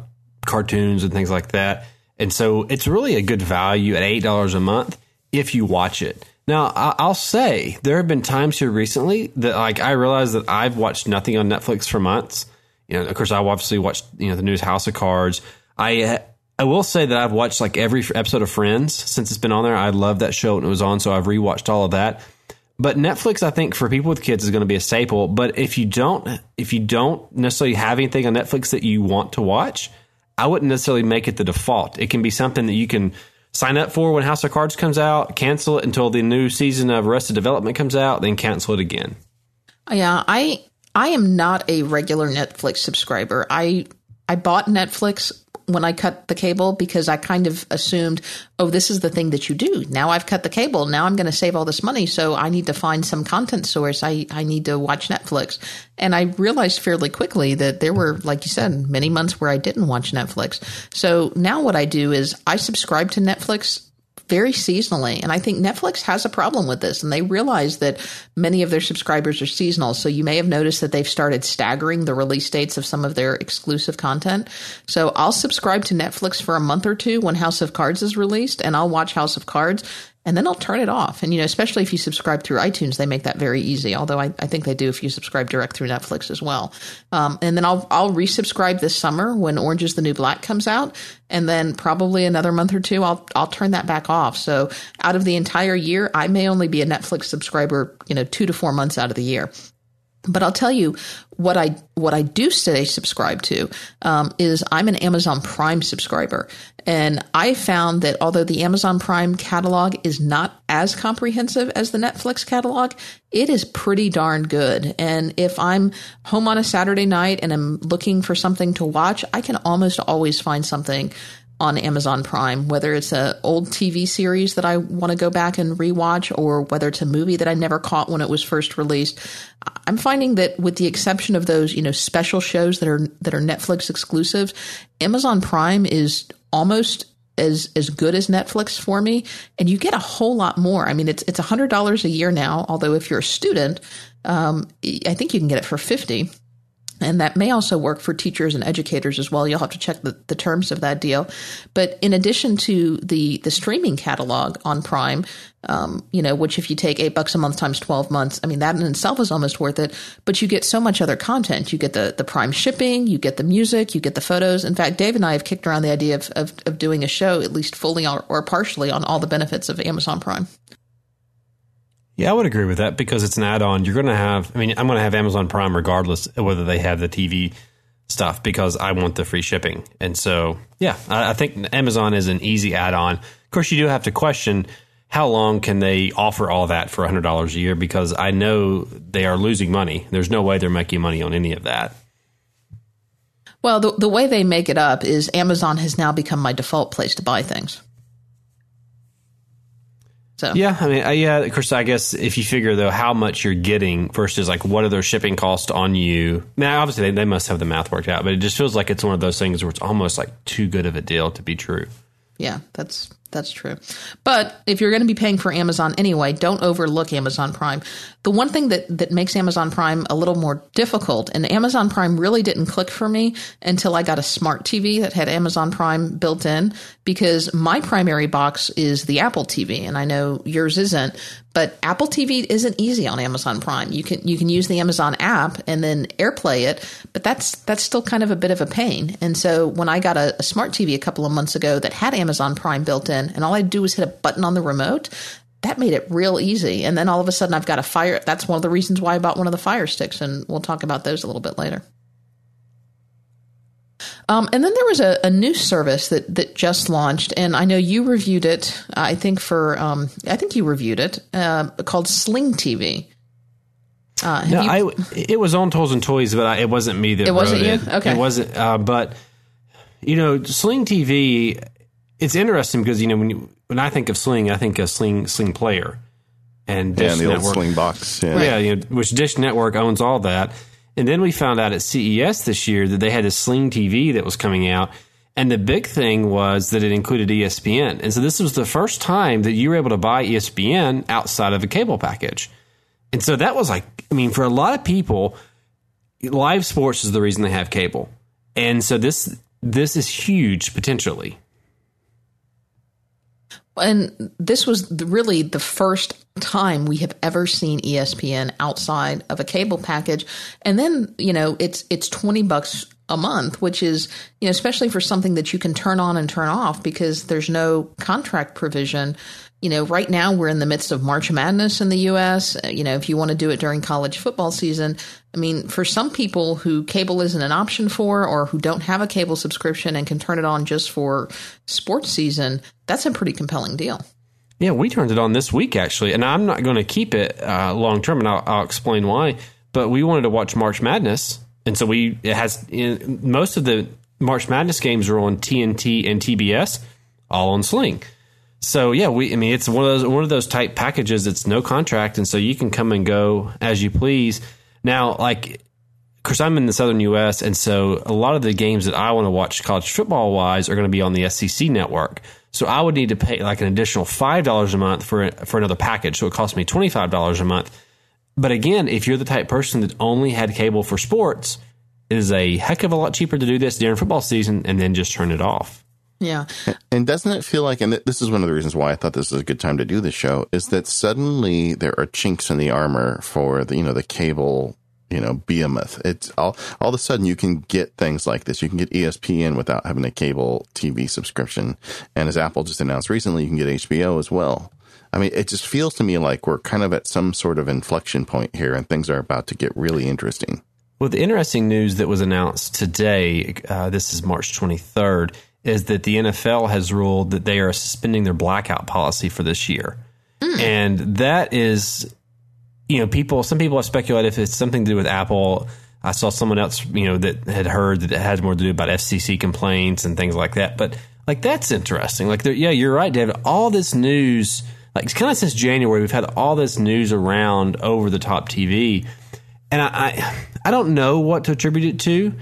cartoons and things like that. And so it's really a good value at $8 a month if you watch it. Now, I'll say there have been times here recently that like I realized that I've watched nothing on Netflix for months. You know, of course, I obviously watched you know the news House of Cards. I I will say that I've watched like every episode of Friends since it's been on there. I love that show when it was on, so I've rewatched all of that. But Netflix, I think, for people with kids is going to be a staple. But if you don't, if you don't necessarily have anything on Netflix that you want to watch, I wouldn't necessarily make it the default. It can be something that you can sign up for when House of Cards comes out, cancel it until the new season of Arrested Development comes out, then cancel it again. Yeah, I I am not a regular Netflix subscriber. I I bought Netflix when I cut the cable because I kind of assumed, oh, this is the thing that you do. Now I've cut the cable. Now I'm going to save all this money, so I need to find some content source. I I need to watch Netflix. And I realized fairly quickly that there were, like you said, many months where I didn't watch Netflix. So now what I do is I subscribe to Netflix very seasonally. And I think Netflix has a problem with this and they realize that many of their subscribers are seasonal. So you may have noticed that they've started staggering the release dates of some of their exclusive content. So I'll subscribe to Netflix for a month or two when House of Cards is released and I'll watch House of Cards and then I'll turn it off. And, you know, especially if you subscribe through iTunes, they make that very easy. Although I, I think they do if you subscribe direct through Netflix as well. Um, and then I'll, I'll resubscribe this summer when Orange is the New Black comes out. And then probably another month or two, I'll, I'll turn that back off. So out of the entire year, I may only be a Netflix subscriber, you know, two to four months out of the year. But I'll tell you what I what I do stay subscribed to um, is I'm an Amazon Prime subscriber, and I found that although the Amazon Prime catalog is not as comprehensive as the Netflix catalog, it is pretty darn good. And if I'm home on a Saturday night and I'm looking for something to watch, I can almost always find something on Amazon Prime, whether it's an old TV series that I want to go back and rewatch or whether it's a movie that I never caught when it was first released. I'm finding that with the exception of those, you know, special shows that are that are Netflix exclusives, Amazon Prime is almost as as good as Netflix for me, and you get a whole lot more. I mean, it's it's hundred dollars a year now. Although if you're a student, um, I think you can get it for fifty. And that may also work for teachers and educators as well. You'll have to check the, the terms of that deal. But in addition to the, the streaming catalog on Prime, um, you know, which if you take eight bucks a month times 12 months, I mean, that in itself is almost worth it. But you get so much other content. You get the, the Prime shipping, you get the music, you get the photos. In fact, Dave and I have kicked around the idea of, of, of doing a show, at least fully or, or partially, on all the benefits of Amazon Prime. Yeah, I would agree with that because it's an add-on. You're going to have, I mean, I'm going to have Amazon Prime regardless whether they have the TV stuff because I want the free shipping. And so, yeah, I, I think Amazon is an easy add-on. Of course, you do have to question how long can they offer all that for $100 a year because I know they are losing money. There's no way they're making money on any of that. Well, the, the way they make it up is Amazon has now become my default place to buy things. So yeah, I mean, uh, yeah, of course, I guess if you figure though how much you're getting versus like what are their shipping costs on you. Now, obviously, they, they must have the math worked out, but it just feels like it's one of those things where it's almost like too good of a deal to be true. Yeah, that's that's true. But if you're going to be paying for Amazon anyway, don't overlook Amazon Prime. The one thing that, that makes Amazon Prime a little more difficult, and Amazon Prime really didn't click for me until I got a smart TV that had Amazon Prime built in, because my primary box is the Apple TV, and I know yours isn't. But Apple TV isn't easy on Amazon Prime. You can you can use the Amazon app and then AirPlay it, but that's that's still kind of a bit of a pain. And so when I got a, a smart TV a couple of months ago that had Amazon Prime built in, and all I do was hit a button on the remote, that made it real easy. And then all of a sudden I've got a fire. That's one of the reasons why I bought one of the Fire Sticks, and we'll talk about those a little bit later. Um, and then there was a, a new service that that just launched, and I know you reviewed it. I think for um, I think you reviewed it uh, called Sling TV. Uh, no, you, I it was on Tools and Toys, but I, it wasn't me that it wasn't you. It. Okay, it wasn't. Uh, but you know, Sling TV. It's interesting because you know when you, when I think of Sling, I think of Sling Sling Player and Dish yeah, and the Network. old Sling box. Yeah, yeah you know, which Dish Network owns all that. And then we found out at CES this year that they had a Sling TV that was coming out. And the big thing was that it included ESPN. And so this was the first time that you were able to buy ESPN outside of a cable package. And so that was like, I mean, for a lot of people, live sports is the reason they have cable. And so this this is huge potentially and this was really the first time we have ever seen ESPN outside of a cable package. And then, you know, it's it's 20 bucks a month, which is, you know, especially for something that you can turn on and turn off because there's no contract provision. You know, right now we're in the midst of March Madness in the US. You know, if you want to do it during college football season, I mean, for some people who cable isn't an option for or who don't have a cable subscription and can turn it on just for sports season, that's a pretty compelling deal. Yeah, we turned it on this week actually, and I'm not going to keep it uh, long term, and I'll, I'll, explain why. But we wanted to watch March Madness, and so we it has in, most of the March Madness games are on TNT and TBS, all on Sling. So yeah, we I mean it's one of those one of those type packages. It's no contract, and so you can come and go as you please. Now, like, of course, I'm in the southern U.S., and so a lot of the games that I want to watch college football wise are going to be on the SEC network. So I would need to pay like an additional five dollars a month for for another package. So it cost me twenty five dollars a month. But again, if you're the type person that only had cable for sports, it is a heck of a lot cheaper to do this during football season and then just turn it off. Yeah. And doesn't it feel like, and this is one of the reasons why I thought this was a good time to do the show, is that suddenly there are chinks in the armor for the, you know, the cable, you know, behemoth. It's all, all of a sudden you can get things like this. You can get ESPN without having a cable TV subscription. And as Apple just announced recently, you can get HBO as well. I I mean, it just feels to me like we're kind of at some sort of inflection point here and things are about to get really interesting. Well, the interesting news that was announced today, uh, this is March 23rd, is that the NFL has ruled that they are suspending their blackout policy for this year. Mm. And that is, you know, people, some people have speculated if it's something to do with Apple. I saw someone else, you know, that had heard that it had more to do about FCC complaints and things like that. But like, that's interesting. Like, yeah, you're right, David. All this news, like, it's kind of since January, we've had all this news around over the top TV. And I, I, I don't know what to attribute it to,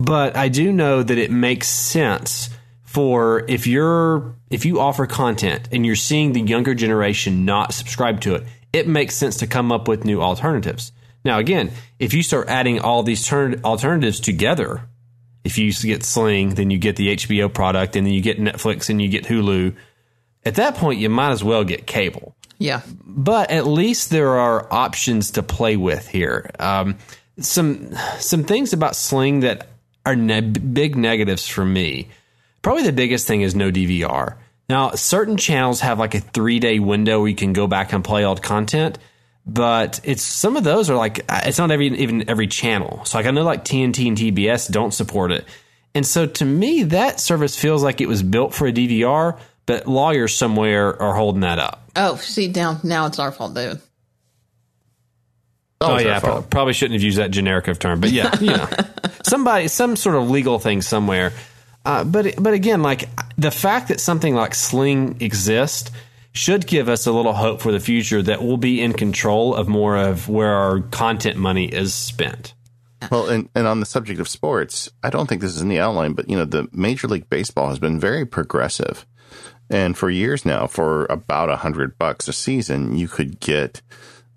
but I do know that it makes sense for if you're if you offer content and you're seeing the younger generation not subscribe to it, it makes sense to come up with new alternatives. Now, again, if you start adding all these turn- alternatives together, if you get Sling, then you get the HBO product, and then you get Netflix, and you get Hulu. At that point, you might as well get cable. Yeah. But at least there are options to play with here. Um, some some things about Sling that are ne- big negatives for me. Probably the biggest thing is no DVR. Now, certain channels have like a three day window where you can go back and play old content, but it's some of those are like uh, it's not every even every channel. So like I know like TNT and TBS don't support it, and so to me that service feels like it was built for a DVR, but lawyers somewhere are holding that up. Oh, see, now now it's our fault, David. Oh, oh yeah, probably shouldn't have used that generic of term, but yeah, you know, *laughs* somebody, some sort of legal thing somewhere uh, but but again, like the fact that something like Sling exists should give us a little hope for the future that we'll be in control of more of where our content money is spent. Well, and, and on the subject of sports, I don't think this is in the outline, but you know, the Major League Baseball has been very progressive. And for years now, for about a hundred bucks a season, you could get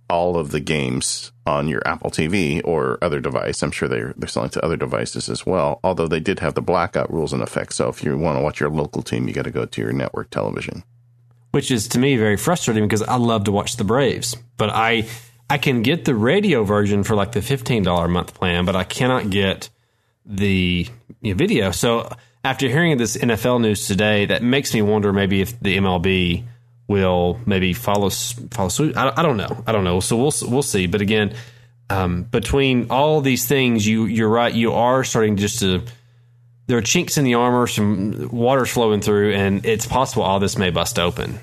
all of the games on your Apple TV or other device. I'm sure they're they're selling to other devices as well. Although they did have the blackout rules in effect, so if you want to watch your local team, you got to go to your network television. Which is to me very frustrating because I love to watch the Braves, but I I can get the radio version for like the fifteen dollar a month plan, but I cannot get the video. So after hearing this NFL news today, that makes me wonder maybe if the MLB will maybe follow follow suit. I, I don't know. I don't know. So we'll we'll see. But again, um, between all these things, you you're right. You are starting just to there are chinks in the armor, some water's flowing through, and it's possible all this may bust open.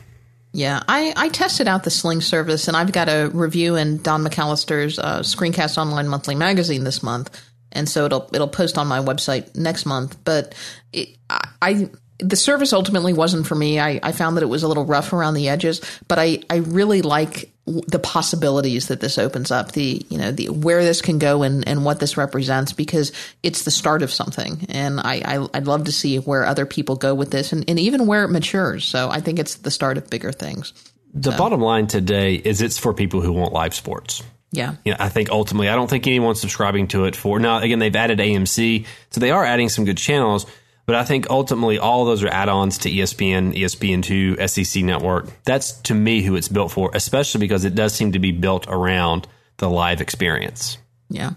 Yeah, I, I tested out the Sling service, and I've got a review in Don McAllister's uh, Screencast Online Monthly magazine this month, and so it'll it'll post on my website next month. But it, I the service ultimately wasn't for me. I, I found that it was a little rough around the edges, but I, I really like the possibilities that this opens up, the you know the where this can go and, and what this represents because it's the start of something, and I, I would love to see where other people go with this and, and even where it matures. So I think it's the start of bigger things. The so. bottom line today is it's for people who want live sports. Yeah. You know, I think ultimately, I don't think anyone's subscribing to it for now. Again, they've added AMC, so they are adding some good channels but I think ultimately all those are add-ons to ESPN, ESPN2, SEC network. That's to me who it's built for, especially because it does seem to be built around the live experience. Yeah.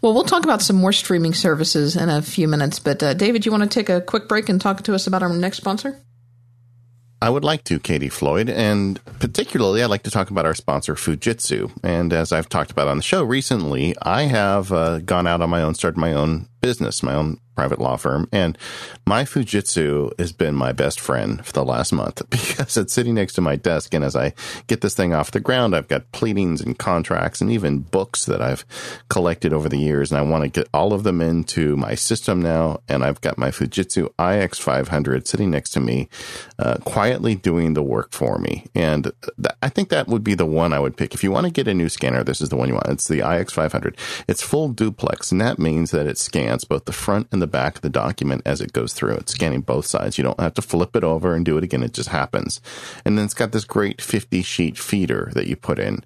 Well, we'll talk about some more streaming services in a few minutes. But uh, David, you want to take a quick break and talk to us about our next sponsor? I would like to, Katie Floyd, and particularly I'd like to talk about our sponsor, Fujitsu. And as I've talked about on the show recently, I have uh, gone out on my own, started my own business, my own private law firm. And my Fujitsu has been my best friend for the last month *laughs* because it's sitting next to my desk. And as I get this thing off the ground, I've got pleadings and contracts and even books that I've collected over the years. And I want to get all of them into my system now. And I've got my Fujitsu IX500 sitting next to me, uh, quietly doing the work for me. And th- I think that would be the one I would pick. If you want to get a new scanner, this is the one you want. It's the IX500. It's full duplex, and that means that it scans both the front and the back of the document as it goes through. It's scanning both sides. You don't have to flip it over and do it again. It just happens. And then it's got this great 50 sheet feeder that you put in.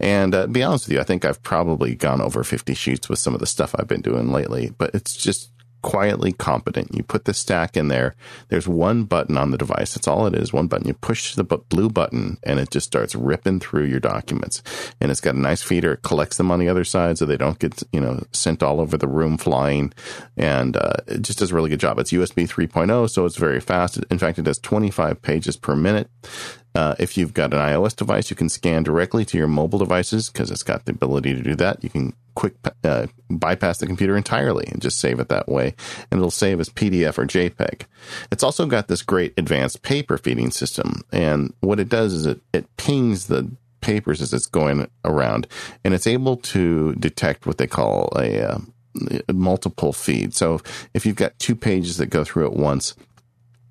And uh, be honest with you, I think I've probably gone over 50 sheets with some of the stuff I've been doing lately, but it's just quietly competent. You put the stack in there. There's one button on the device. That's all it is. One button. You push the blue button and it just starts ripping through your documents. And it's got a nice feeder. It collects them on the other side so they don't get, you know, sent all over the room flying. And uh, it just does a really good job. It's USB 3.0, so it's very fast. In fact, it does 25 pages per minute. Uh, if you've got an iOS device, you can scan directly to your mobile devices because it's got the ability to do that. You can quick uh, bypass the computer entirely and just save it that way, and it'll save as PDF or JPEG. It's also got this great advanced paper feeding system, and what it does is it it pings the papers as it's going around, and it's able to detect what they call a uh, multiple feed. So if you've got two pages that go through at once,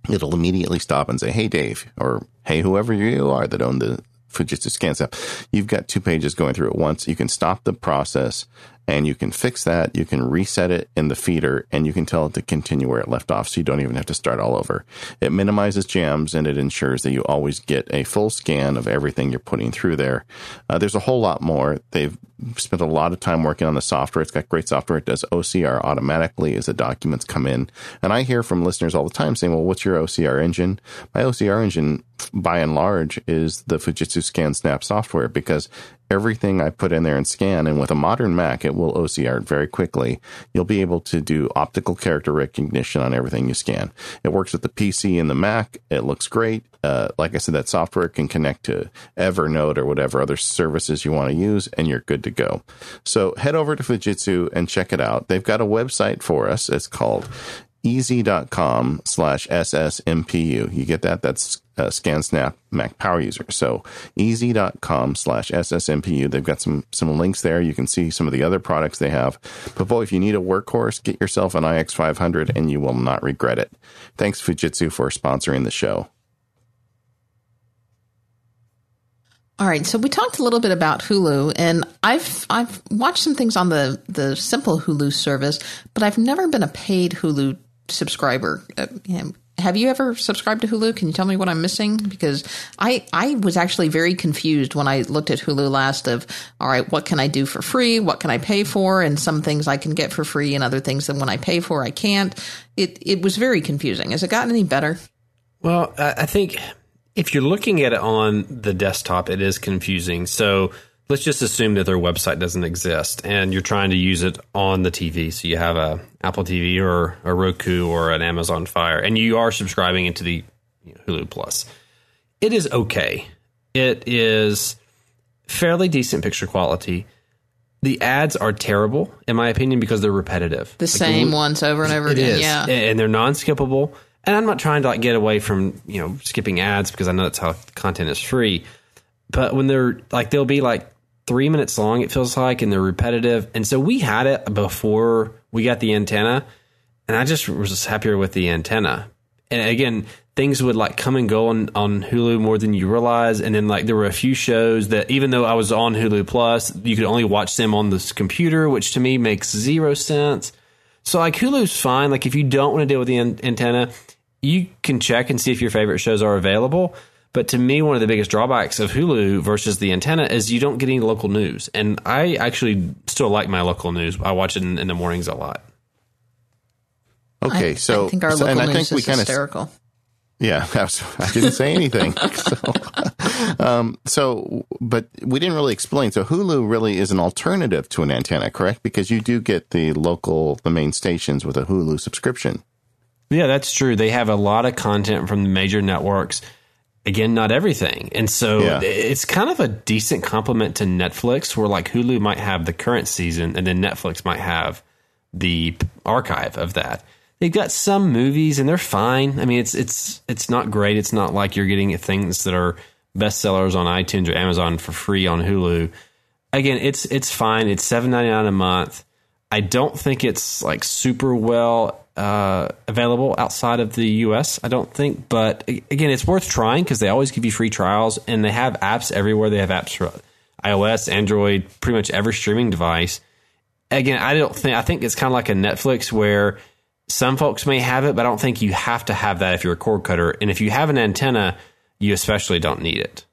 it'll immediately stop and say, Hey, Dave, or Hey, whoever you are that own the Fujitsu ScanSnap, you've got two pages going through at once. You can stop the process and you can fix that. You can reset it in the feeder and you can tell it to continue where it left off. So you don't even have to start all over. It minimizes jams and it ensures that you always get a full scan of everything you're putting through there. Uh, there's a whole lot more. They've spent a lot of time working on the software. It's got great software. It does OCR automatically as the documents come in. And I hear from listeners all the time saying, well, what's your OCR engine? My OCR engine, by and large, is the Fujitsu ScanSnap software because everything I put in there and scan. And with a modern Mac, it will OCR very quickly. You'll be able to do optical character recognition on everything you scan. It works with the PC and the Mac. It looks great. Uh, like I said, that software can connect to Evernote or whatever other services you want to use, and you're good to go. So head over to Fujitsu and check it out. They've got a website for us. It's called easy.com slash SSMPU. You get that? That's uh, ScanSnap Mac Power User. So easy.com slash SSMPU. They've got some, some links there. You can see some of the other products they have. But boy, if you need a workhorse, get yourself an iX500 and you will not regret it. Thanks Fujitsu for sponsoring the show. All right, so we talked a little bit about Hulu, and I've I've watched some things on the the simple Hulu service, but I've never been a paid Hulu subscriber. Uh, have you ever subscribed to Hulu? Can you tell me what I'm missing? Because I I was actually very confused when I looked at Hulu last. Of all right, what can I do for free? What can I pay for? And some things I can get for free, and other things that when I pay for I can't. It it was very confusing. Has it gotten any better? Well, I think if you're looking at it on the desktop, it is confusing. So let's just assume that their website doesn't exist and you're trying to use it on the TV. So you have a Apple TV or a Roku or an Amazon Fire, and you are subscribing into the Hulu Plus. It is okay. It is fairly decent picture quality. The ads are terrible, in my opinion, because they're repetitive. The like same ones over and over again. Is. Yeah, and they're non-skippable. And I'm not trying to like get away from you know skipping ads because I know that's how content is free. But when they're like they'll be like three minutes long, it feels like, and they're repetitive. And so we had it before we got the antenna, and I just was just happier with the antenna. And again, things would like come and go on, on Hulu more than you realize. And then like there were a few shows that even though I was on Hulu Plus, you could only watch them on this computer, which to me makes zero sense. So like Hulu's fine. Like if you don't want to deal with the an- antenna, you can check and see if your favorite shows are available. But to me, one of the biggest drawbacks of Hulu versus the antenna is you don't get any local news. And I actually still like my local news. I watch it in, in the mornings a lot. Okay, I, so I think our local and I news think we is kind hysterical. of yeah, *laughs* I didn't say anything. *laughs* so, um, so, but we didn't really explain. So Hulu really is an alternative to an antenna, correct? Because you do get the local, the main stations with a Hulu subscription. Yeah, that's true. They have a lot of content from the major networks. Again, not everything. And so yeah. it's kind of a decent complement to Netflix, where like Hulu might have the current season and then Netflix might have the archive of that. They've got some movies and they're fine. I mean, it's it's it's not great. It's not like you're getting things that are bestsellers on iTunes or Amazon for free on Hulu. Again, it's it's fine. It's seven ninety nine a month. I don't think it's like super well uh, available outside of the US, I don't think. But again, it's worth trying because they always give you free trials and they have apps everywhere. They have apps for iOS, Android, pretty much every streaming device. Again, I don't think, I think it's kind of like a Netflix where some folks may have it, but I don't think you have to have that if you're a cord cutter. And if you have an antenna, you especially don't need it.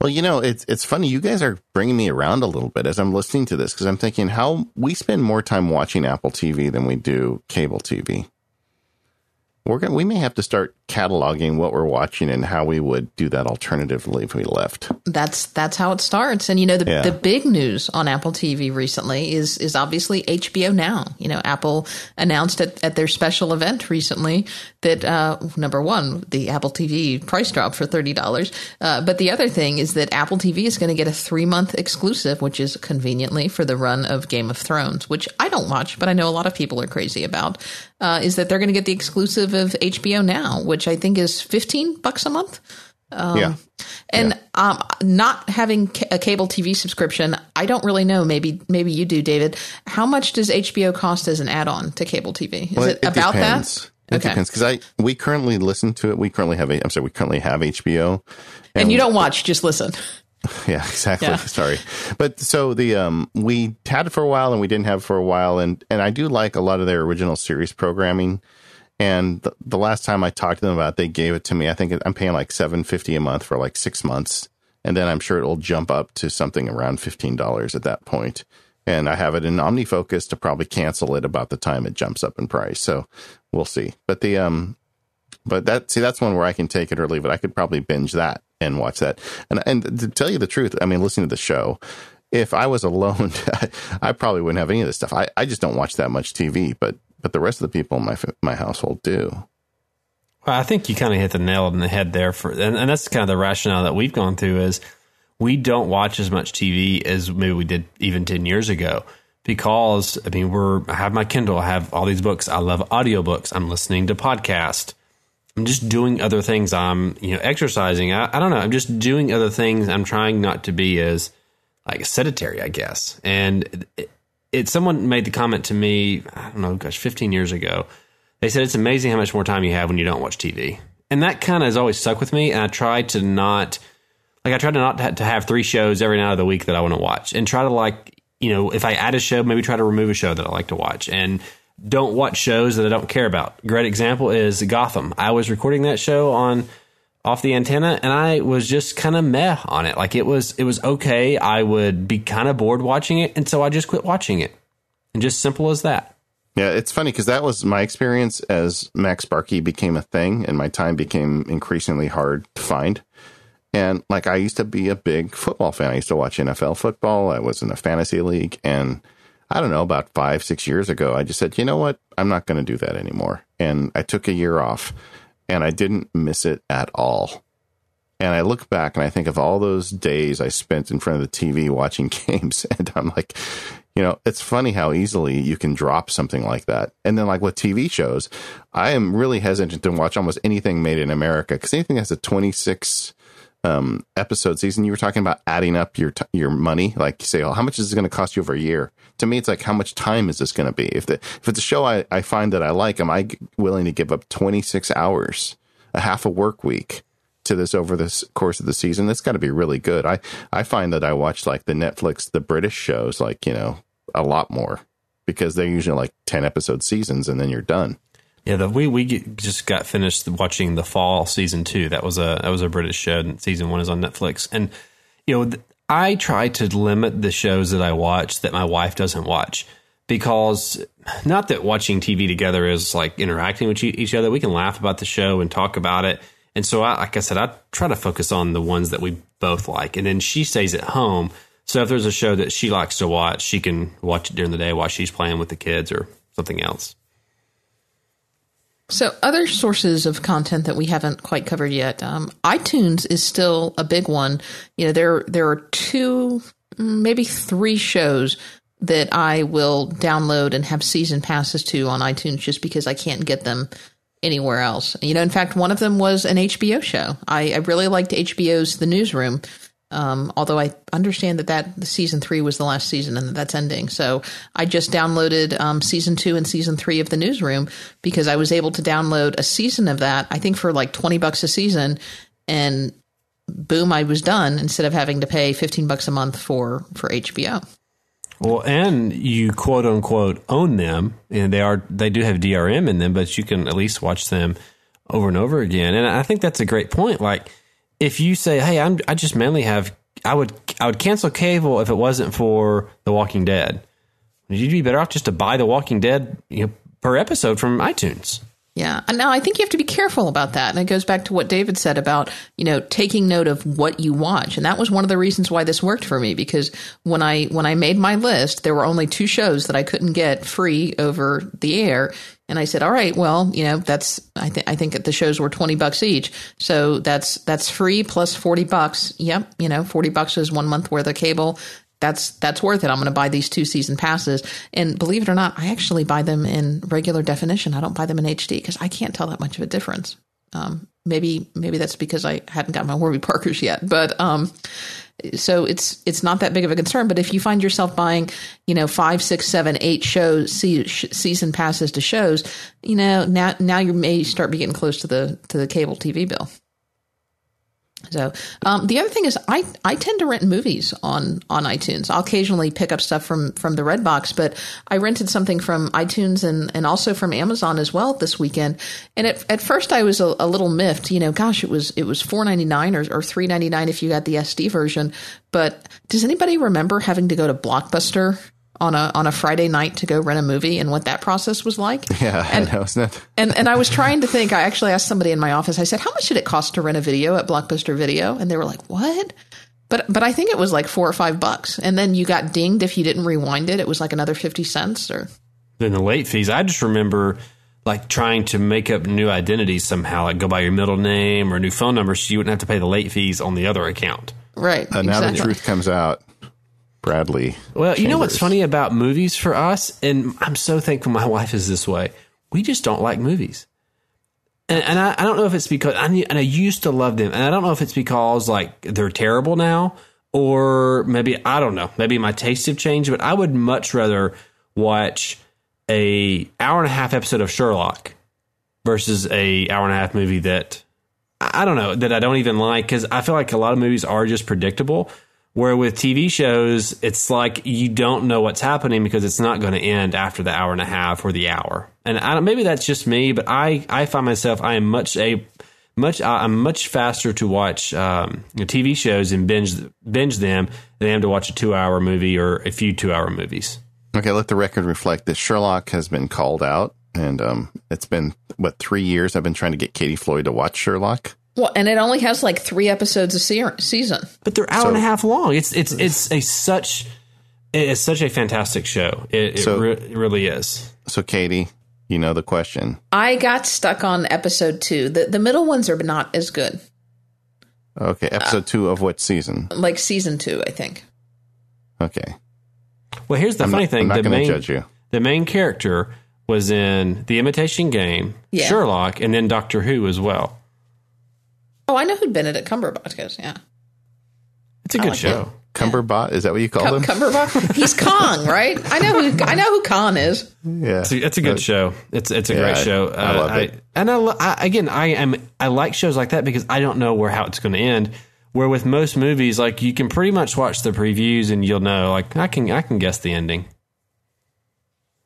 Well, you know, it's it's funny. You guys are bringing me around a little bit as I'm listening to this because I'm thinking how we spend more time watching Apple TV than we do cable TV we're going we may have to start cataloging what we're watching and how we would do that alternatively if we left. That's that's how it starts. And you know the yeah. the big news on Apple TV recently is is obviously HBO Now. You know, Apple announced at, at their special event recently that uh, number one, the Apple TV price drop for thirty dollars. Uh, but the other thing is that Apple TV is going to get a three month exclusive, which is conveniently for the run of Game of Thrones, which I don't watch, but I know a lot of people are crazy about. Uh, is that they're going to get the exclusive of HBO Now, which I think is 15 bucks a month. Um, yeah. And yeah. Um, not having a cable TV subscription, I don't really know. Maybe maybe you do, David. How much does HBO cost as an add-on to cable TV? Is well, it, it, about depends. that? It okay. depends because I we currently listen to it. We currently have a, I'm sorry, we currently have HBO, and, and you don't watch, just listen. *laughs* Yeah, exactly. Yeah. Sorry. But so the um we had it for a while and we didn't have it for a while and and I do like a lot of their original series programming. And the, the last time I talked to them about it, they gave it to me. I think I'm paying like seven fifty a month for like six months, and then I'm sure it will jump up to something around fifteen dollars at that point. And I have it in OmniFocus to probably cancel it about the time it jumps up in price. So we'll see. But the um, but that see that's one where I can take it or leave it. I could probably binge that and watch that. And and to tell you the truth, I mean, listening to the show, if I was *laughs* alone, I probably wouldn't have any of this stuff. I, I just don't watch that much TV, but but the rest of the people in my my household do. Well, I think you kind of hit the nail on the head there for, and, and that's kind of the rationale that we've gone through is we don't watch as much TV as maybe we did even 10 years ago because I mean, we're, I have my Kindle, I have all these books. I love audiobooks. I'm listening to podcasts. I'm just doing other things. I'm, you know, exercising. I, I don't know. I'm just doing other things. I'm trying not to be as like sedentary, I guess. And it, it someone made the comment to me, I don't know, gosh, 15 years ago. They said it's amazing how much more time you have when you don't watch TV. And that kind of has always stuck with me. And I try to not, like, I try to not to have three shows every night of the week that I want to watch and try to, like, you know, if I add a show, maybe try to remove a show that I like to watch and don't watch shows that I don't care about. Great example is Gotham. I was recording that show on off the antenna and I was just kind of meh on it. Like it was it was okay. I would be kind of bored watching it and so I just quit watching it. And just simple as that. Yeah, it's funny because that was my experience as MacSparky became a thing and my time became increasingly hard to find. And like I used to be a big football fan. I used to watch NFL football. I was in a fantasy league and I don't know, about five, six years ago, I just said, you know what? I'm not going to do that anymore. And I took a year off and I didn't miss it at all. And I look back and I think of all those days I spent in front of the TV *laughs* watching games, *laughs* and I'm like, you know, it's funny how easily you can drop something like that. And then, like with TV shows, I am really hesitant to watch almost anything made in America because anything that's a 26 um, episode season, you were talking about adding up your t- your money. Like you say, oh, how much is it going to cost you over a year? To me, it's like how much time is this going to be? If the if it's a show I, I find that I like, am I willing to give up twenty six hours, a half a work week? to this over this course of the season it's got to be really good i i find that i watch like the netflix the british shows like you know a lot more because they're usually like 10 episode seasons and then you're done yeah, the, we we just got finished watching the fall season two. That was a that was a British show. And season one is on Netflix, and you know I try to limit the shows that I watch that my wife doesn't watch because not that watching TV together is like interacting with each other. We can laugh about the show and talk about it. And so, I, like I said, I try to focus on the ones that we both like. And then she stays at home. So if there's a show that she likes to watch, she can watch it during the day while she's playing with the kids or something else. So, other sources of content that we haven't quite covered yet, um, iTunes is still a big one. You know, there there are two, maybe three shows that I will download and have season passes to on iTunes just because I can't get them anywhere else. You know, in fact, one of them was an HBO show. I, I really liked HBO's The Newsroom. Um, although I understand that that season three was the last season and that that's ending. So I just downloaded um, season two and season three of the newsroom because I was able to download a season of that. I think for like twenty bucks a season, and boom, I was done instead of having to pay fifteen bucks a month for for HBO. Well, and you quote unquote own them, and they are they do have DRM in them, but you can at least watch them over and over again. And I think that's a great point. Like if you say, "Hey, I'm I just mainly have," I would I would cancel cable if it wasn't for The Walking Dead. You'd be better off just to buy The Walking Dead you know, per episode from iTunes. Yeah. Now I think you have to be careful about that. And it goes back to what David said about, you know, taking note of what you watch. And that was one of the reasons why this worked for me because when I when I made my list, there were only two shows that I couldn't get free over the air. And I said, "All right, well, you know, that's I think I think the shows were 20 bucks each. So that's that's free plus 40 bucks. Yep, you know, 40 bucks is one month worth of cable that's that's worth it. I'm going to buy these two season passes, and believe it or not, I actually buy them in regular definition. I don't buy them in HD because I can't tell that much of a difference. Um, maybe maybe that's because I hadn't got my Warby Parkers yet, but um, so it's it's not that big of a concern. But if you find yourself buying, you know, five, six, seven, eight shows season passes to shows, you know, now now you may start be getting close to the to the cable TV bill. So um, the other thing is, I, I tend to rent movies on on iTunes. I'll occasionally pick up stuff from from the Redbox, but I rented something from iTunes and and also from Amazon as well this weekend. And at, at first, I was a, a little miffed. You know, gosh, it was it was four ninety nine or or three ninety nine if you got the SD version. But does anybody remember having to go to Blockbuster on a on a Friday night to go rent a movie and what that process was like. *laughs* Yeah, and, I know, isn't it? *laughs* And and I was trying to think. I actually asked somebody in my office. I said, "How much did it cost to rent a video at Blockbuster Video?" And they were like, "What?" But but I think it was like four or five bucks, and then you got dinged if you didn't rewind it. It was like another fifty cents or. Then the late fees. I just remember like trying to make up new identities somehow, like go by your middle name or new phone number, so you wouldn't have to pay the late fees on the other account. Right. Uh, now exactly. the truth comes out. Bradley. Well, Chambers. you know what's funny about movies for us, and I'm so thankful my *laughs* wife is this way. We just don't like movies, and, and I, I, don't know if it's because I and I used to love them, and I don't know if it's because like they're terrible now, or maybe I don't know, maybe my tastes have changed. But I would much rather watch a hour and a half episode of Sherlock versus a hour and a half movie that I don't know that I don't even like because I feel like a lot of movies are just predictable. Where with TV shows, it's like you don't know what's happening because it's not going to end after the hour and a half or the hour. And I don't, maybe that's just me, but I, I find myself I am much a much I'm much faster to watch um, TV shows and binge binge them than I am to watch a two hour movie or a few two hour movies. Okay, let the record reflect that Sherlock has been called out, and um, it's been what three years I've been trying to get Katie Floyd to watch Sherlock. Well, and it only has like three episodes a se- season, but they're hour so, and a half long. It's it's it's a such it's such a fantastic show. It, it, re- it really is. So, Katie, you know the question. I got stuck on episode two. The the middle ones are not as good. Okay, episode uh, two of what season? Like season two, I think. Okay. Well, here's the I'm funny not, thing: I'm not the main judge you. the main character was in The Imitation Game, yeah. Sherlock, and then Doctor Who as well. Oh, I know who Benedict Cumberbatch is. Yeah, it's a good like show. It. Cumberbot is that what you call him? Cumberbot. He's *laughs* Khan, right? I know who I know who Khan is. Yeah, it's a, it's a good show. It's it's a yeah, great show. Uh, I love it. I, and I, I, again, I am I like shows like that because I don't know where how it's going to end. Where with most movies, like you can pretty much watch the previews and you'll know. Like I can I can guess the ending.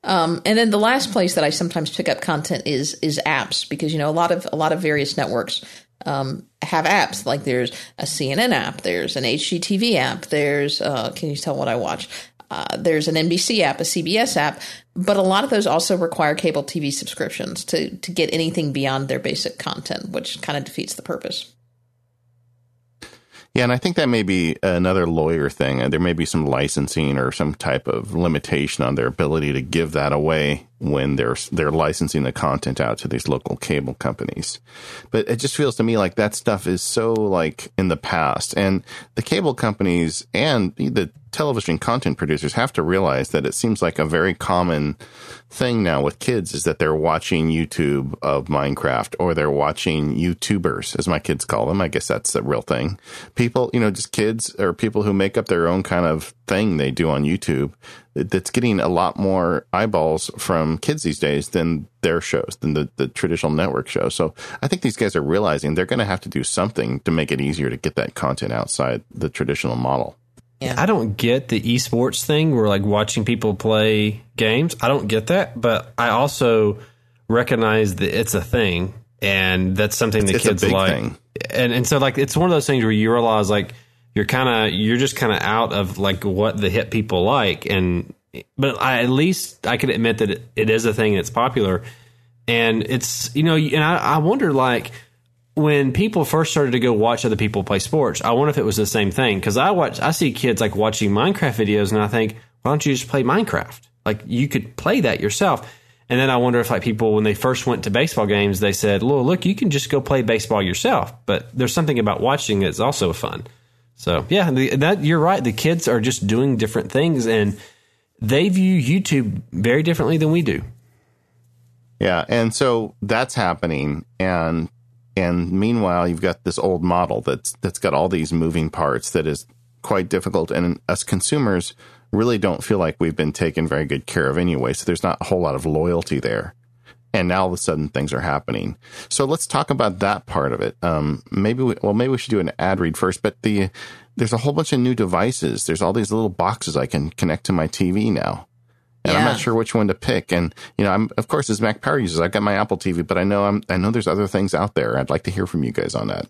Um, and then the last place that I sometimes pick up content is is apps because you know a lot of a lot of various networks um, have apps. Like there's a CNN app, there's an HGTV app, there's uh, can you tell what I watch? Uh, there's an NBC app, a CBS app, but a lot of those also require cable TV subscriptions to to get anything beyond their basic content, which kind of defeats the purpose. Yeah, and I think that may be another lawyer thing. There may be some licensing or some type of limitation on their ability to give that away when they're they're licensing the content out to these local cable companies. But it just feels to me like that stuff is so like in the past, and the cable companies and the television content producers have to realize that it seems like a very common thing now with kids is that they're watching YouTube of Minecraft or they're watching YouTubers, as my kids call them. I guess that's the real thing. People, you know, just kids or people who make up their own kind of thing they do on YouTube that's getting a lot more eyeballs from kids these days than their shows, than the, the traditional network shows. So I think these guys are realizing they're going to have to do something to make it easier to get that content outside the traditional model. Yeah. I don't get the esports thing where like watching people play games. I don't get that, but I also recognize that it's a thing and that's something the It's a kids big like. thing. And and so like it's one of those things where you realize like you're kind of you're just kind of out of like what the hip people like, and but I, at least I can admit that it, it is a thing that's popular, and it's you know, and I, I wonder like when people first started to go watch other people play sports, I wonder if it was the same thing because I watch I see kids like watching Minecraft videos, and I think why don't you just play Minecraft? Like you could play that yourself. And then I wonder if like people when they first went to baseball games, they said, "Well, look, you can just go play baseball yourself." But there's something about watching that's also fun. So yeah, the, that you're right. The kids are just doing different things, and they view YouTube very differently than we do. Yeah, and so that's happening, and and meanwhile, you've got this old model that's that's got all these moving parts that is quite difficult, and us consumers really don't feel like we've been taken very good care of anyway. So there's not a whole lot of loyalty there, and now all of a sudden things are happening. So let's talk about that part of it. Um, maybe we, well, maybe we should do an ad read first, but the there's a whole bunch of new devices. There's all these little boxes I can connect to my TV now and I'm not sure which one to pick. And you know, I'm of course as Mac Power users, I've got my Apple TV, but I know I'm I know there's other things out there. I'd like to hear from you guys on that.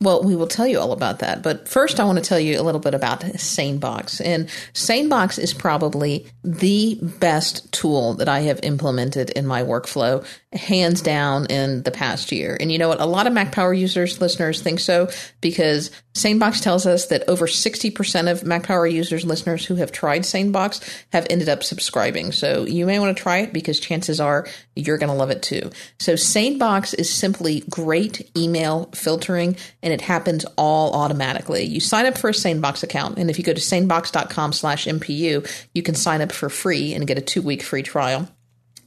Well, we will tell you all about that. But first, I want to tell you a little bit about SaneBox. And SaneBox is probably the best tool that I have implemented in my workflow, hands down, in the past year. And you know what? A lot of Mac Power users, listeners, think so because SaneBox tells us that over 60% of Mac Power users, listeners who have tried SaneBox have ended up subscribing. So you may want to try it because chances are you're going to love it too. So SaneBox is simply great email filtering and it happens all automatically. You sign up for a SaneBox account and if you go to sanebox.com slash MPU, you can sign up for free and get a two week free trial.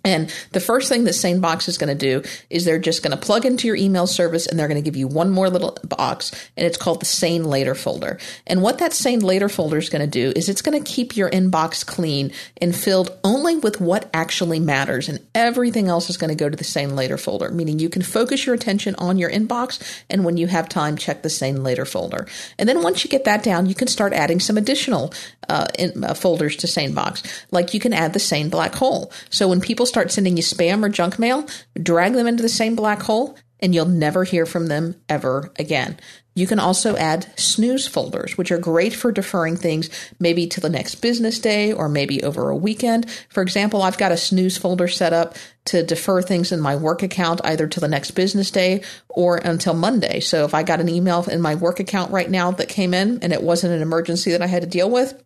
And the first thing that SaneBox is going to do is they're just going to plug into your email service and they're going to give you one more little box and it's called the Sane Later folder. And what that Sane Later folder is going to do is it's going to keep your inbox clean and filled only with what actually matters and everything else is going to go to the Sane Later folder, meaning you can focus your attention on your inbox and when you have time, check the Sane Later folder. And then once you get that down, you can start adding some additional uh, in, uh, folders to SaneBox. Like you can add the Sane Black Hole. So when people start sending you spam or junk mail, drag them into the same black hole and you'll never hear from them ever again. You can also add snooze folders, which are great for deferring things maybe to the next business day or maybe over a weekend. For example, I've got a snooze folder set up to defer things in my work account either to the next business day or until Monday. So if I got an email in my work account right now that came in and it wasn't an emergency that I had to deal with,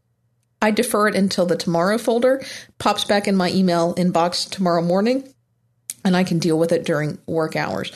I defer it until the tomorrow folder pops back in my email inbox tomorrow morning, and I can deal with it during work hours.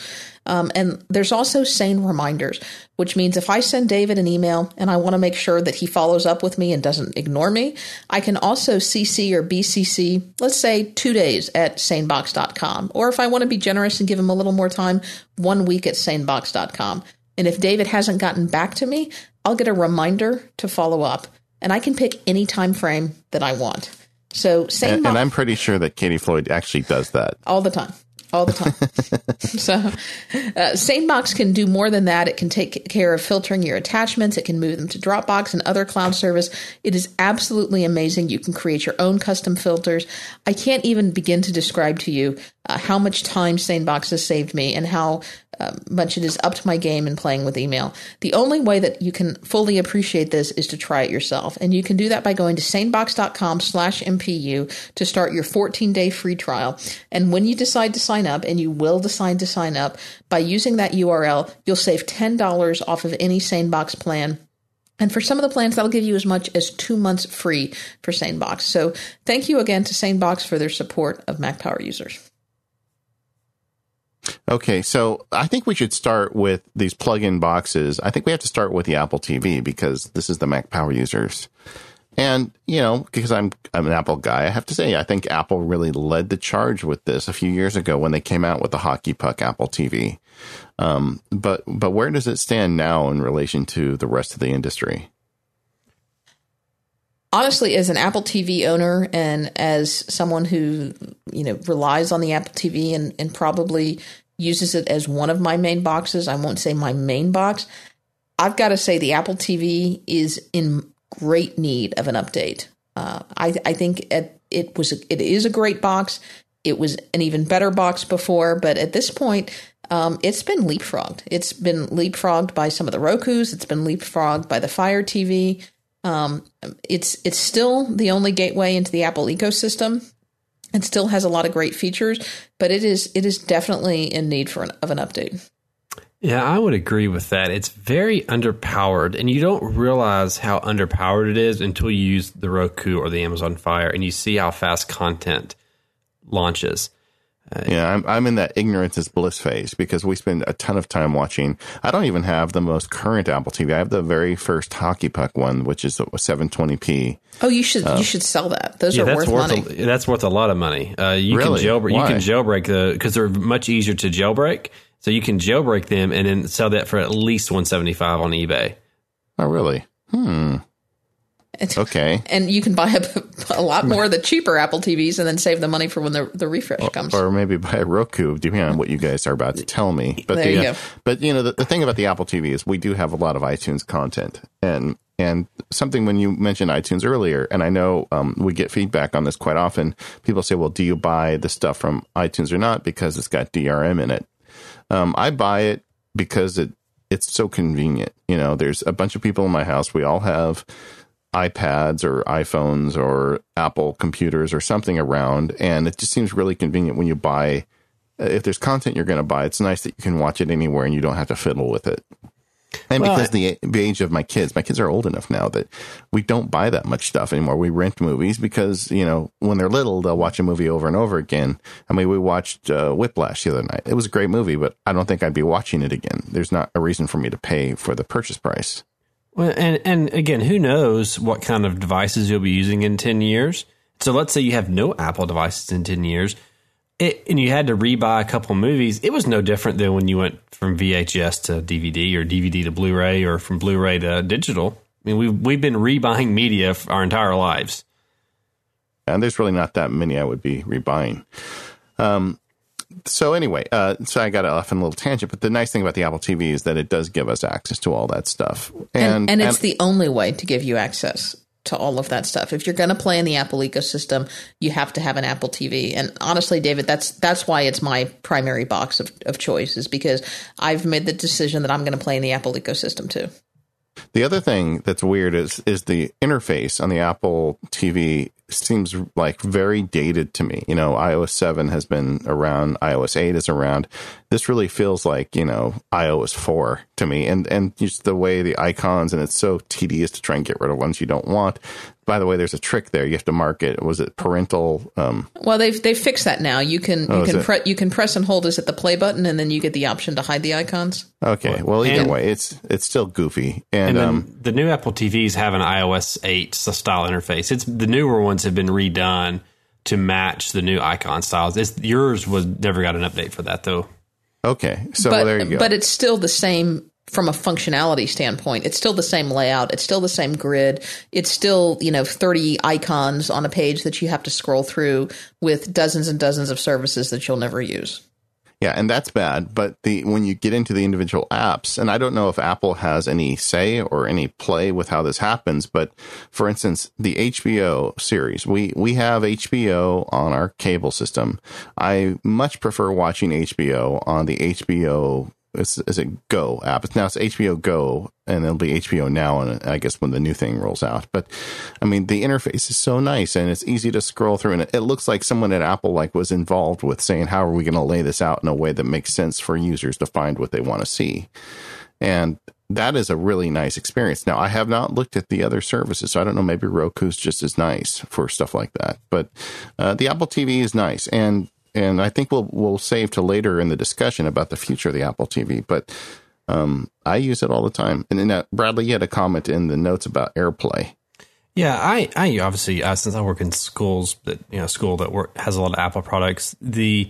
Um, and there's also sane reminders, which means if I send David an email and I want to make sure that he follows up with me and doesn't ignore me, I can also CC or BCC, let's say two days at sanebox.com. Or if I want to be generous and give him a little more time, one week at sanebox.com. And if David hasn't gotten back to me, I'll get a reminder to follow up and I can pick any time frame that I want. So same And, and I'm pretty sure that Katie Floyd actually does that. all the time. All the time. *laughs* so, uh, SaneBox can do more than that. It can take care of filtering your attachments. It can move them to Dropbox and other cloud service. It is absolutely amazing. You can create your own custom filters. I can't even begin to describe to you uh, how much time SaneBox has saved me and how uh, much it has upped my game in playing with email. The only way that you can fully appreciate this is to try it yourself. And you can do that by going to sanebox.com slash MPU to start your 14 day free trial. And when you decide to sign up, and you will decide to sign up, by using that URL, you'll save $10 off of any SaneBox plan. And for some of the plans, that'll give you as much as two months free for SaneBox. So thank you again to SaneBox for their support of Mac Power users. Okay, so I think we should start with these plug-in boxes. I think we have to start with the Apple TV because this is the Mac Power users. And, you know, because I'm I'm an Apple guy, I have to say I think Apple really led the charge with this a few years ago when they came out with the hockey puck Apple TV. Um, but but where does it stand now in relation to the rest of the industry? honestly as an apple tv owner and as someone who you know relies on the apple tv and, and probably uses it as one of my main boxes i won't say my main box i've got to say the apple tv is in great need of an update uh, I, I think it, it was it is a great box it was an even better box before, but at this point, um, it's been leapfrogged. It's been leapfrogged by some of the Roku's. It's been leapfrogged by the Fire TV. Um, it's it's still the only gateway into the Apple ecosystem. It still has a lot of great features, but it is it is definitely in need for an, of an update. Yeah, I would agree with that. It's very underpowered, and you don't realize how underpowered it is until you use the Roku or the Amazon Fire and you see how fast content launches. Uh, yeah, I'm I'm in that ignorance is bliss phase because we spend a ton of time watching. I don't even have the most current Apple TV. I have the very first hockey puck one, which is 720p. Oh, you should uh, you should sell that. Those yeah, are worth, worth money. A, that's worth a lot of money. Uh, you really? can jailbreak. You can jailbreak the because they're much easier to jailbreak. So you can jailbreak them and then sell that for at least 175 on eBay. Oh, really? Hmm. Okay. *laughs* And you can buy a, a, lot more of the cheaper Apple TVs and then save the money for when the, the refresh comes. Or maybe buy a Roku, depending on what you guys are about to tell me. But there the, you go. But you know, the, the thing about the Apple TV is we do have a lot of iTunes content, and and something when you mentioned iTunes earlier, and I know um, we get feedback on this quite often. People say, "Well, do you buy the stuff from iTunes or not because it's got DRM in it?" Um, I buy it because it it's so convenient. You know, there's a bunch of people in my house. We all have iPads or iPhones or Apple computers or something around. And it just seems really convenient when you buy, if there's content you're going to buy, it's nice that you can watch it anywhere and you don't have to fiddle with it. And well, because the, the age of my kids, my kids are old enough now that we don't buy that much stuff anymore. We rent movies because, you know, when they're little, they'll watch a movie over and over again. I mean, we watched uh, Whiplash the other night. It was a great movie, but I don't think I'd be watching it again. There's not a reason for me to pay for the purchase price. Well, and and again, who knows what kind of devices you'll be using in ten years? So let's say you have no Apple devices in ten years, it, and you had to rebuy a couple movies. It was no different than when you went from VHS to DVD or DVD to Blu-ray or from Blu-ray to digital. I mean, we've we've been rebuying media our entire lives. And there's really not that many I would be rebuying. Um, so anyway, uh, so I got off on a little tangent, but the nice thing about the Apple TV is that it does give us access to all that stuff, and and, and it's and, the only way to give you access to all of that stuff. If you're going to play in the Apple ecosystem, you have to have an Apple TV. And honestly, David, that's that's why it's my primary box of, of choice is because I've made the decision that I'm going to play in the Apple ecosystem too. The other thing that's weird is is the interface on the Apple TV seems like very dated to me. You know, iOS 7 has been around, iOS 8 is around. This really feels like, you know, iOS 4 to me. And and just the way the icons and it's so tedious to try and get rid of ones you don't want by the way, there's a trick there. You have to mark it. Was it parental? Um, well, they've they've fixed that now. You can oh, you can pre- you can press and hold is at the play button, and then you get the option to hide the icons. Okay. Well, either and, way, it's it's still goofy. And, and um, the new Apple TVs have an iOS 8 style interface. It's the newer ones have been redone to match the new icon styles. It's, yours was never got an update for that though. Okay, so but, there you go. But it's still the same from a functionality standpoint, it's still the same layout. It's still the same grid. It's still, you know, 30 icons on a page that you have to scroll through with dozens and dozens of services that you'll never use. Yeah, and that's bad. But the when you get into the individual apps, and I don't know if Apple has any say or any play with how this happens, but for instance, the HBO series, we we have HBO on our cable system. I much prefer watching HBO on the HBO is, it Go app? It's now it's HBO Go, and it'll be HBO Now, and I guess when the new thing rolls out. But I mean, the interface is so nice, and it's easy to scroll through, and it, it looks like someone at Apple like was involved with saying, "How are we going to lay this out in a way that makes sense for users to find what they want to see?" And that is a really nice experience. Now, I have not looked at the other services, so I don't know. Maybe Roku's just as nice for stuff like that. But uh, the Apple TV is nice, and and I think we'll we'll save to later in the discussion about the future of the Apple TV. But um, I use it all the time. And then uh, Bradley, you had a comment in the notes about AirPlay. Yeah, I, I obviously uh, since I work in schools that you know school that work, has a lot of Apple products, the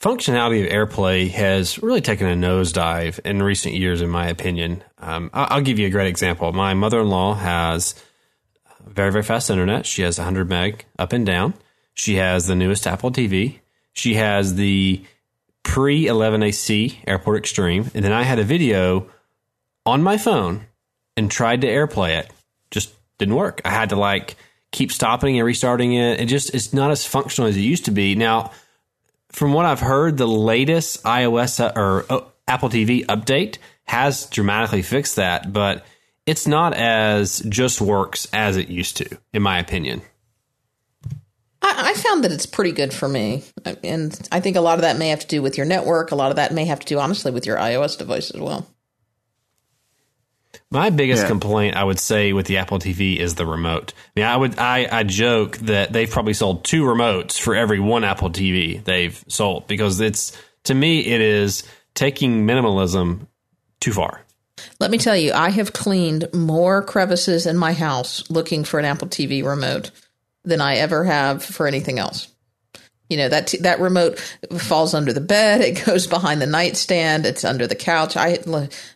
functionality of AirPlay has really taken a nosedive in recent years, in my opinion. Um, I'll give you a great example. My mother in law has very very fast internet. She has 100 meg up and down. She has the newest Apple TV. She has the pre 11AC Airport Extreme. And then I had a video on my phone and tried to AirPlay it. Just didn't work. I had to like keep stopping and restarting it. It just it's not as functional as it used to be. Now, from what I've heard, the latest iOS uh, or uh, Apple TV update has dramatically fixed that, but it's not as just works as it used to, in my opinion. I, I found that it's pretty good for me, and I think a lot of that may have to do with your network. A lot of that may have to do, honestly, with your iOS device as well. My biggest Yeah. complaint, I would say, with the Apple TV is the remote. I mean, I would, I, I joke that they've probably sold two remotes for every one Apple TV they've sold because it's to me it is taking minimalism too far. Let me tell you, I have cleaned more crevices in my house looking for an Apple TV remote than I ever have for anything else. You know that t- that remote falls under the bed. It *laughs* goes behind the nightstand. It's under the couch. I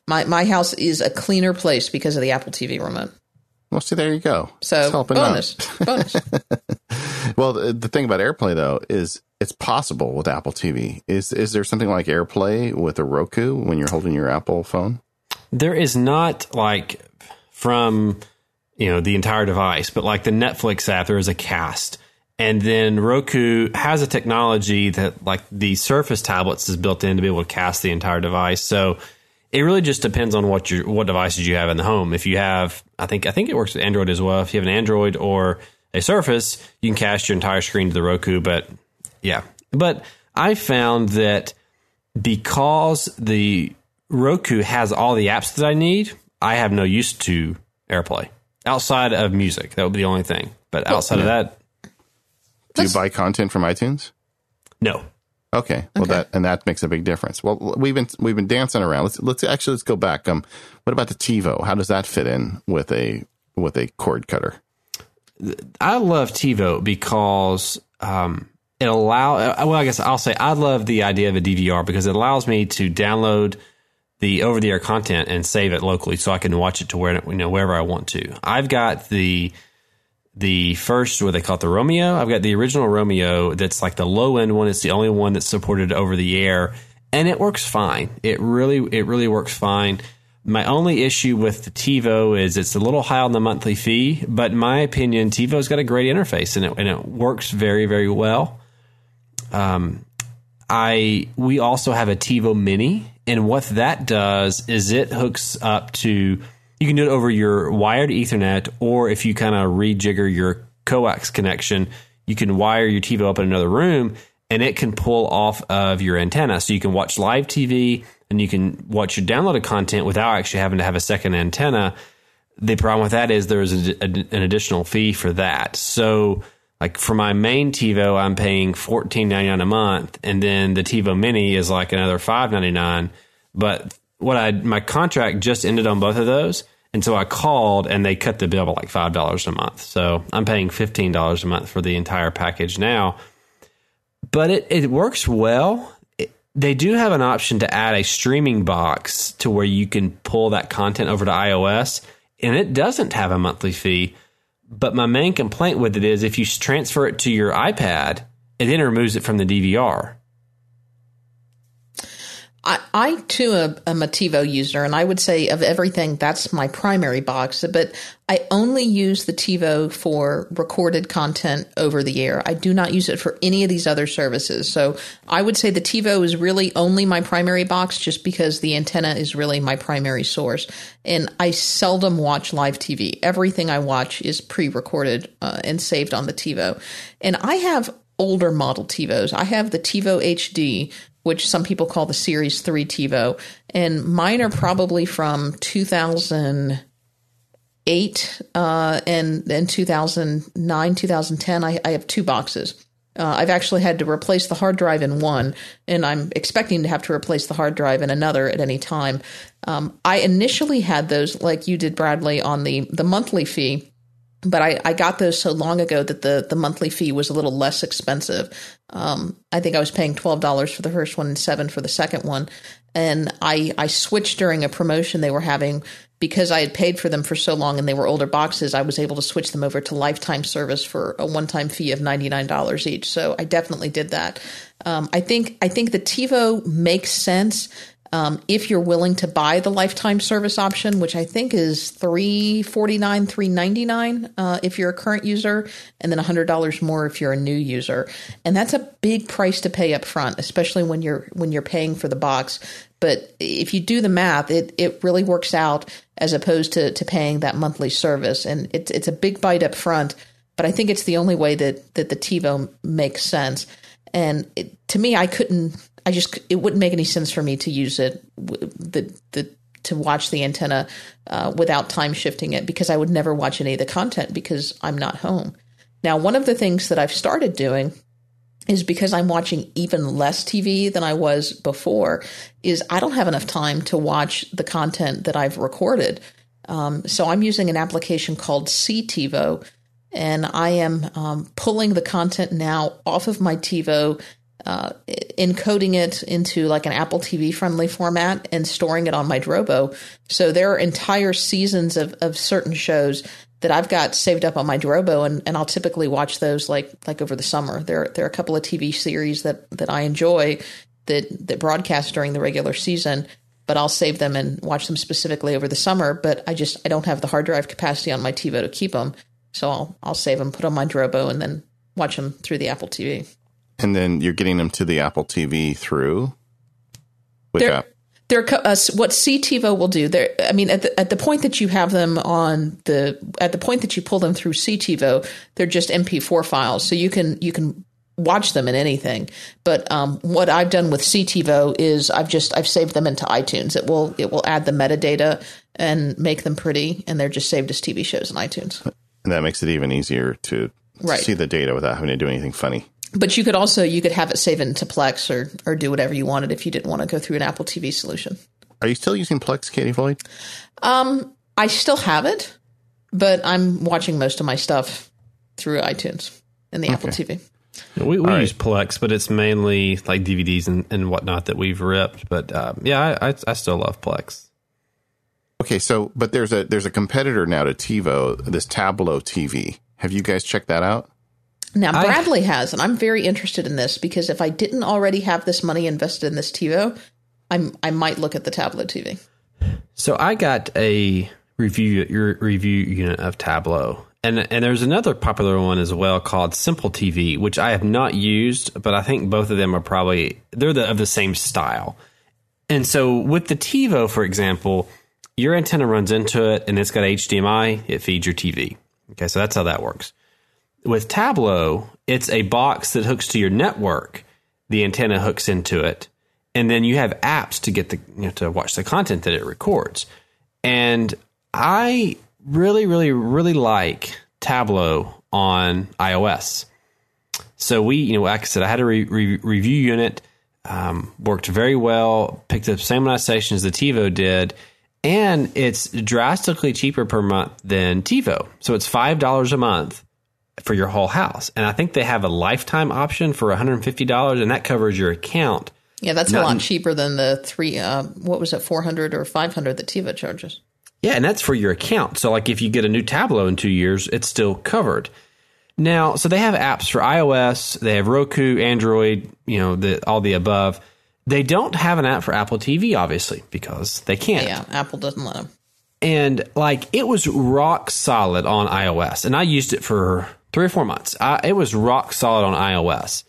my my house is a cleaner place because of the Apple TV remote. Well, see, there you go. It's So helping out. bonus, bonus. *laughs* Well, the, the thing about AirPlay though is it's possible with Apple TV. Is is there something like AirPlay with a Roku when you're holding your Apple phone? There is not like from you know the entire device, but like the Netflix app, there is a cast. And then Roku has a technology that like the Surface tablets is built in to be able to cast the entire device. So it really just depends on what your what devices you have in the home. If you have, I think I think it works with Android as well. If you have an Android or a Surface, you can cast your entire screen to the Roku. But yeah, but I found that because the Roku has all the apps that I need, I have no use to AirPlay outside of music. That would be the only thing. But outside of that, Do you buy content from iTunes? no. Okay. Well, that and that makes a big difference. Well, we've been we've been dancing around. Let's let's actually let's go back. Um, what about the TiVo? How does that fit in with a with a cord cutter? I love TiVo because um, it allow. uh, Well, I guess I'll say I love the idea of a DVR because it allows me to download the over the air content and save it locally, so I can watch it to where you know wherever I want to. I've got the the first what they call it the Roamio. I've got the original Roamio that's like the low end one. It's the only one that's supported over the air, and it works fine. It really it really works fine. My only issue with the TiVo is it's a little high on the monthly fee, but in my opinion, TiVo's got a great interface and it and it works very very well. Um, I we also have a TiVo Mini, and what that does is it hooks up to you can do it over your wired Ethernet, or if you kind of rejigger your coax connection, you can wire your TiVo up in another room, and it can pull off of your antenna, so you can watch live TV and you can watch your downloaded content without actually having to have a second antenna. The problem with that is there's a, a, an additional fee for that. So, like for my main TiVo, I'm paying fourteen ninety nine a month, and then the TiVo Mini is like another five ninety nine. But what I my contract just ended on both of those, and so I called and they cut the bill by like five dollars a month. So I'm paying fifteen dollars a month for the entire package now. But it it works well. It- they do have an option to add a streaming box to where you can pull that content over to iOS, and it doesn't have a monthly fee. But my main complaint with it is if you transfer it to your iPad, it then removes it from the DVR. I, I too am, a TiVo user, and I would say of everything, that's my primary box. But I only use the TiVo for recorded content over the air. I do not use it for any of these other services. So I would say the TiVo is really only my primary box, just because the antenna is really my primary source. And I seldom watch live TV. Everything I watch is pre-recorded uh, and saved on the TiVo. And I have older model TiVos. I have the TiVo HD, which some people call the Series 3 TiVo, and mine are probably from 2008 uh, and and 2009, 2010. I, I have two boxes. Uh, I've actually had to replace the hard drive in one, and I'm expecting to have to replace the hard drive in another at any time. Um, I initially had those, like you did, Bradley, on the the monthly fee but I, I got those so long ago that the, the monthly fee was a little less expensive. Um, I think I was paying twelve dollars for the first one and seven for the second one, and I I switched during a promotion they were having because I had paid for them for so long and they were older boxes. I was able to switch them over to lifetime service for a one time fee of ninety nine dollars each. So I definitely did that. Um, I think I think the TiVo makes sense Um, if you're willing to buy the lifetime service option, which I think is three forty nine, three ninety nine, uh, if you're a current user, and then hundred dollars more if you're a new user, and that's a big price to pay up front, especially when you're when you're paying for the box. But if you do the math, it it really works out as opposed to to paying that monthly service, and it's it's a big bite up front. But I think it's the only way that that the TiVo makes sense. And it, to me, I couldn't I just it wouldn't make any sense for me to use it the the to watch the antenna uh, without time shifting it because I would never watch any of the content because I'm not home. Now, one of the things that I've started doing is because I'm watching even less TV than I was before. Is I don't have enough time to watch the content that I've recorded. Um, so I'm using an application called CTivo, and I am um, pulling the content now off of my TiVo uh, encoding it into like an Apple TV friendly format and storing it on my Drobo. So there are entire seasons of, of certain shows that I've got saved up on my Drobo and, and I'll typically watch those like like over the summer. There there are a couple of TV series that, that I enjoy that that broadcast during the regular season, but I'll save them and watch them specifically over the summer. But I just I don't have the hard drive capacity on my TiVo to keep them. So I'll I'll save them, put them on my Drobo, and then watch them through the Apple TV. And then you're getting them to the Apple TV through with they're, They're, uh, what CTivo will do. There, I mean, at the, at the point that you have them on the at the point that you pull them through CTivo, they're just MP4 files, so you can you can watch them in anything. But um, what I've done with CTivo is I've just I've saved them into iTunes. It will it will add the metadata and make them pretty, and they're just saved as TV shows in iTunes. And that makes it even easier to right. see the data without having to do anything funny but you could also you could have it save into Plex or or do whatever you wanted if you didn't want to go through an Apple TV solution. Are you still using Plex, Katie Floyd? Um, I still have it, but I'm watching most of my stuff through iTunes and the okay. Apple TV. We, we use right. Plex, but it's mainly like DVDs and, and whatnot that we've ripped. But um, yeah, I, I, I still love Plex. Okay, so but there's a there's a competitor now to TiVo, this Tablo TV. Have you guys checked that out? Now, Bradley I, has, and I'm very interested in this because if I didn't already have this money invested in this TiVo, I'm I might look at the Tablo TV. So I got a review your review unit of Tablo. and and there's another popular one as well called Simple TV, which I have not used, but I think both of them are probably they're the, of the same style. And so with the TiVo, for example, your antenna runs into it, and it's got HDMI. It feeds your TV. Okay, so that's how that works with Tablo, it's a box that hooks to your network. The antenna hooks into it, and then you have apps to get the you know, to watch the content that it records. And I really, really, really like Tablo on iOS. So we, you know, like I said, I had a re- re- review unit, um, worked very well, picked up same amount of the TiVo did, and it's drastically cheaper per month than TiVo. So it's five dollars a month for your whole house. And I think they have a lifetime option for $150 and that covers your account. Yeah, that's Not, a lot cheaper than the three, uh, what was it, 400 or 500 that TiVo charges. Yeah, and that's for your account. So, like, if you get a new Tablo in two years, it's still covered. Now, so they have apps for iOS, they have Roku, Android, you know, the, all the above. They don't have an app for Apple TV, obviously, because they can't. Yeah, Apple doesn't let them. And like, it was rock solid on iOS, and I used it for three or four months. I, it was rock solid on iOS.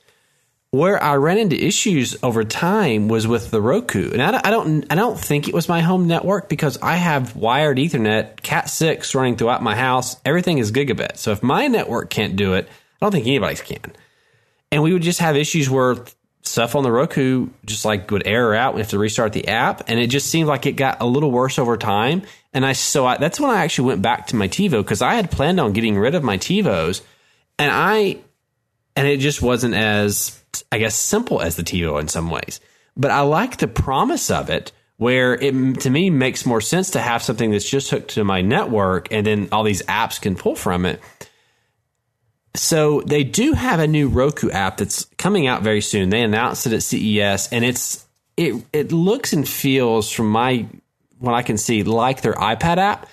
Where I ran into issues over time was with the Roku, and I, I don't, I don't think it was my home network because I have wired Ethernet, Cat six running throughout my house. Everything is gigabit. So if my network can't do it, I don't think anybody's can. And we would just have issues where stuff on the Roku just like would error out. We have to restart the app, and it just seemed like it got a little worse over time. And I so I, that's when I actually went back to my TiVo because I had planned on getting rid of my TiVos and I, and it just wasn't as, I guess, simple as the TiVo in some ways. But I like the promise of it where it to me makes more sense to have something that's just hooked to my network and then all these apps can pull from it. So they do have a new Roku app that's coming out very soon. They announced it at CES and it's it it looks and feels from my what I can see like their iPad app,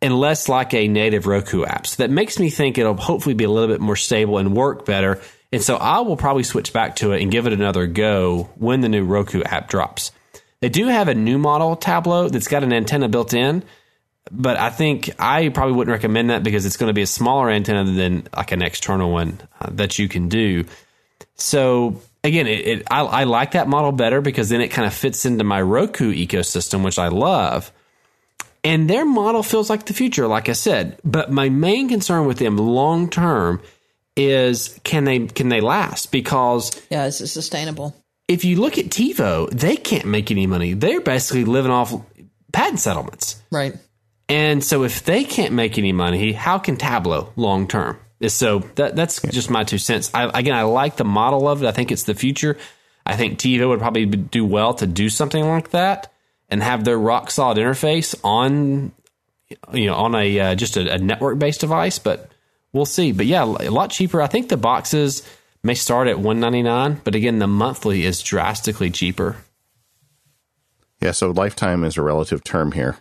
and less like a native Roku app. So that makes me think it'll hopefully be a little bit more stable and work better. And so I will probably switch back to it and give it another go when the new Roku app drops. They do have a new model Tablo that's got an antenna built in, but I think I probably wouldn't recommend that because it's going to be a smaller antenna than like an external one uh, that you can do. So again, it, it I, I like that model better because then it kind of fits into my Roku ecosystem, which I love. And their model feels like the future, like I said. But my main concern with them long term is can they can they last? Because Yeah, is it sustainable? if you look at TiVo, they can't make any money. They're basically living off patent settlements. Right. And so if they can't make any money, how can Tablo long term? So that that's just my two cents. I, again, I like the model of it. I think it's the future. I think TiVo would probably do well to do something like that and have their rock solid interface on you know on a uh, just a, a network based device. But we'll see. But yeah, a lot cheaper. I think the boxes may start at one ninety nine, but again, the monthly is drastically cheaper. Yeah, so lifetime is a relative term here.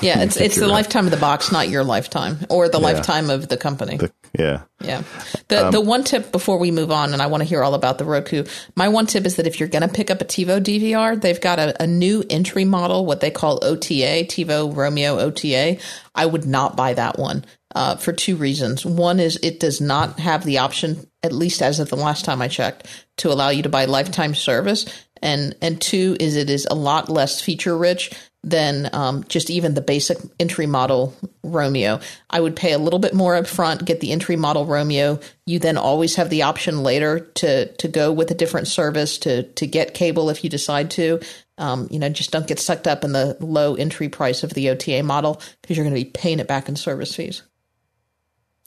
Yeah, *laughs* it's it's the right. lifetime of the box, not your lifetime or the lifetime of the company. The- yeah. Yeah. The the one tip before we move on, and I want to hear all about the Roku. My one tip is that if you're going to pick up a TiVo DVR, they've got a, a new entry model, what they call OTA, TiVo Roamio OTA. I would not buy that one uh, for two reasons. One is it does not have the option, at least as of the last time I checked, to allow you to buy lifetime service, and and two is it is a lot less feature rich than um, just even the basic entry model Roamio. I would pay a little bit more up front, get the entry model Roamio. You then always have the option later to to go with a different service to to get cable if you decide to. Um, you know, just don't get sucked up in the low entry price of the OTA model because you're going to be paying it back in service fees.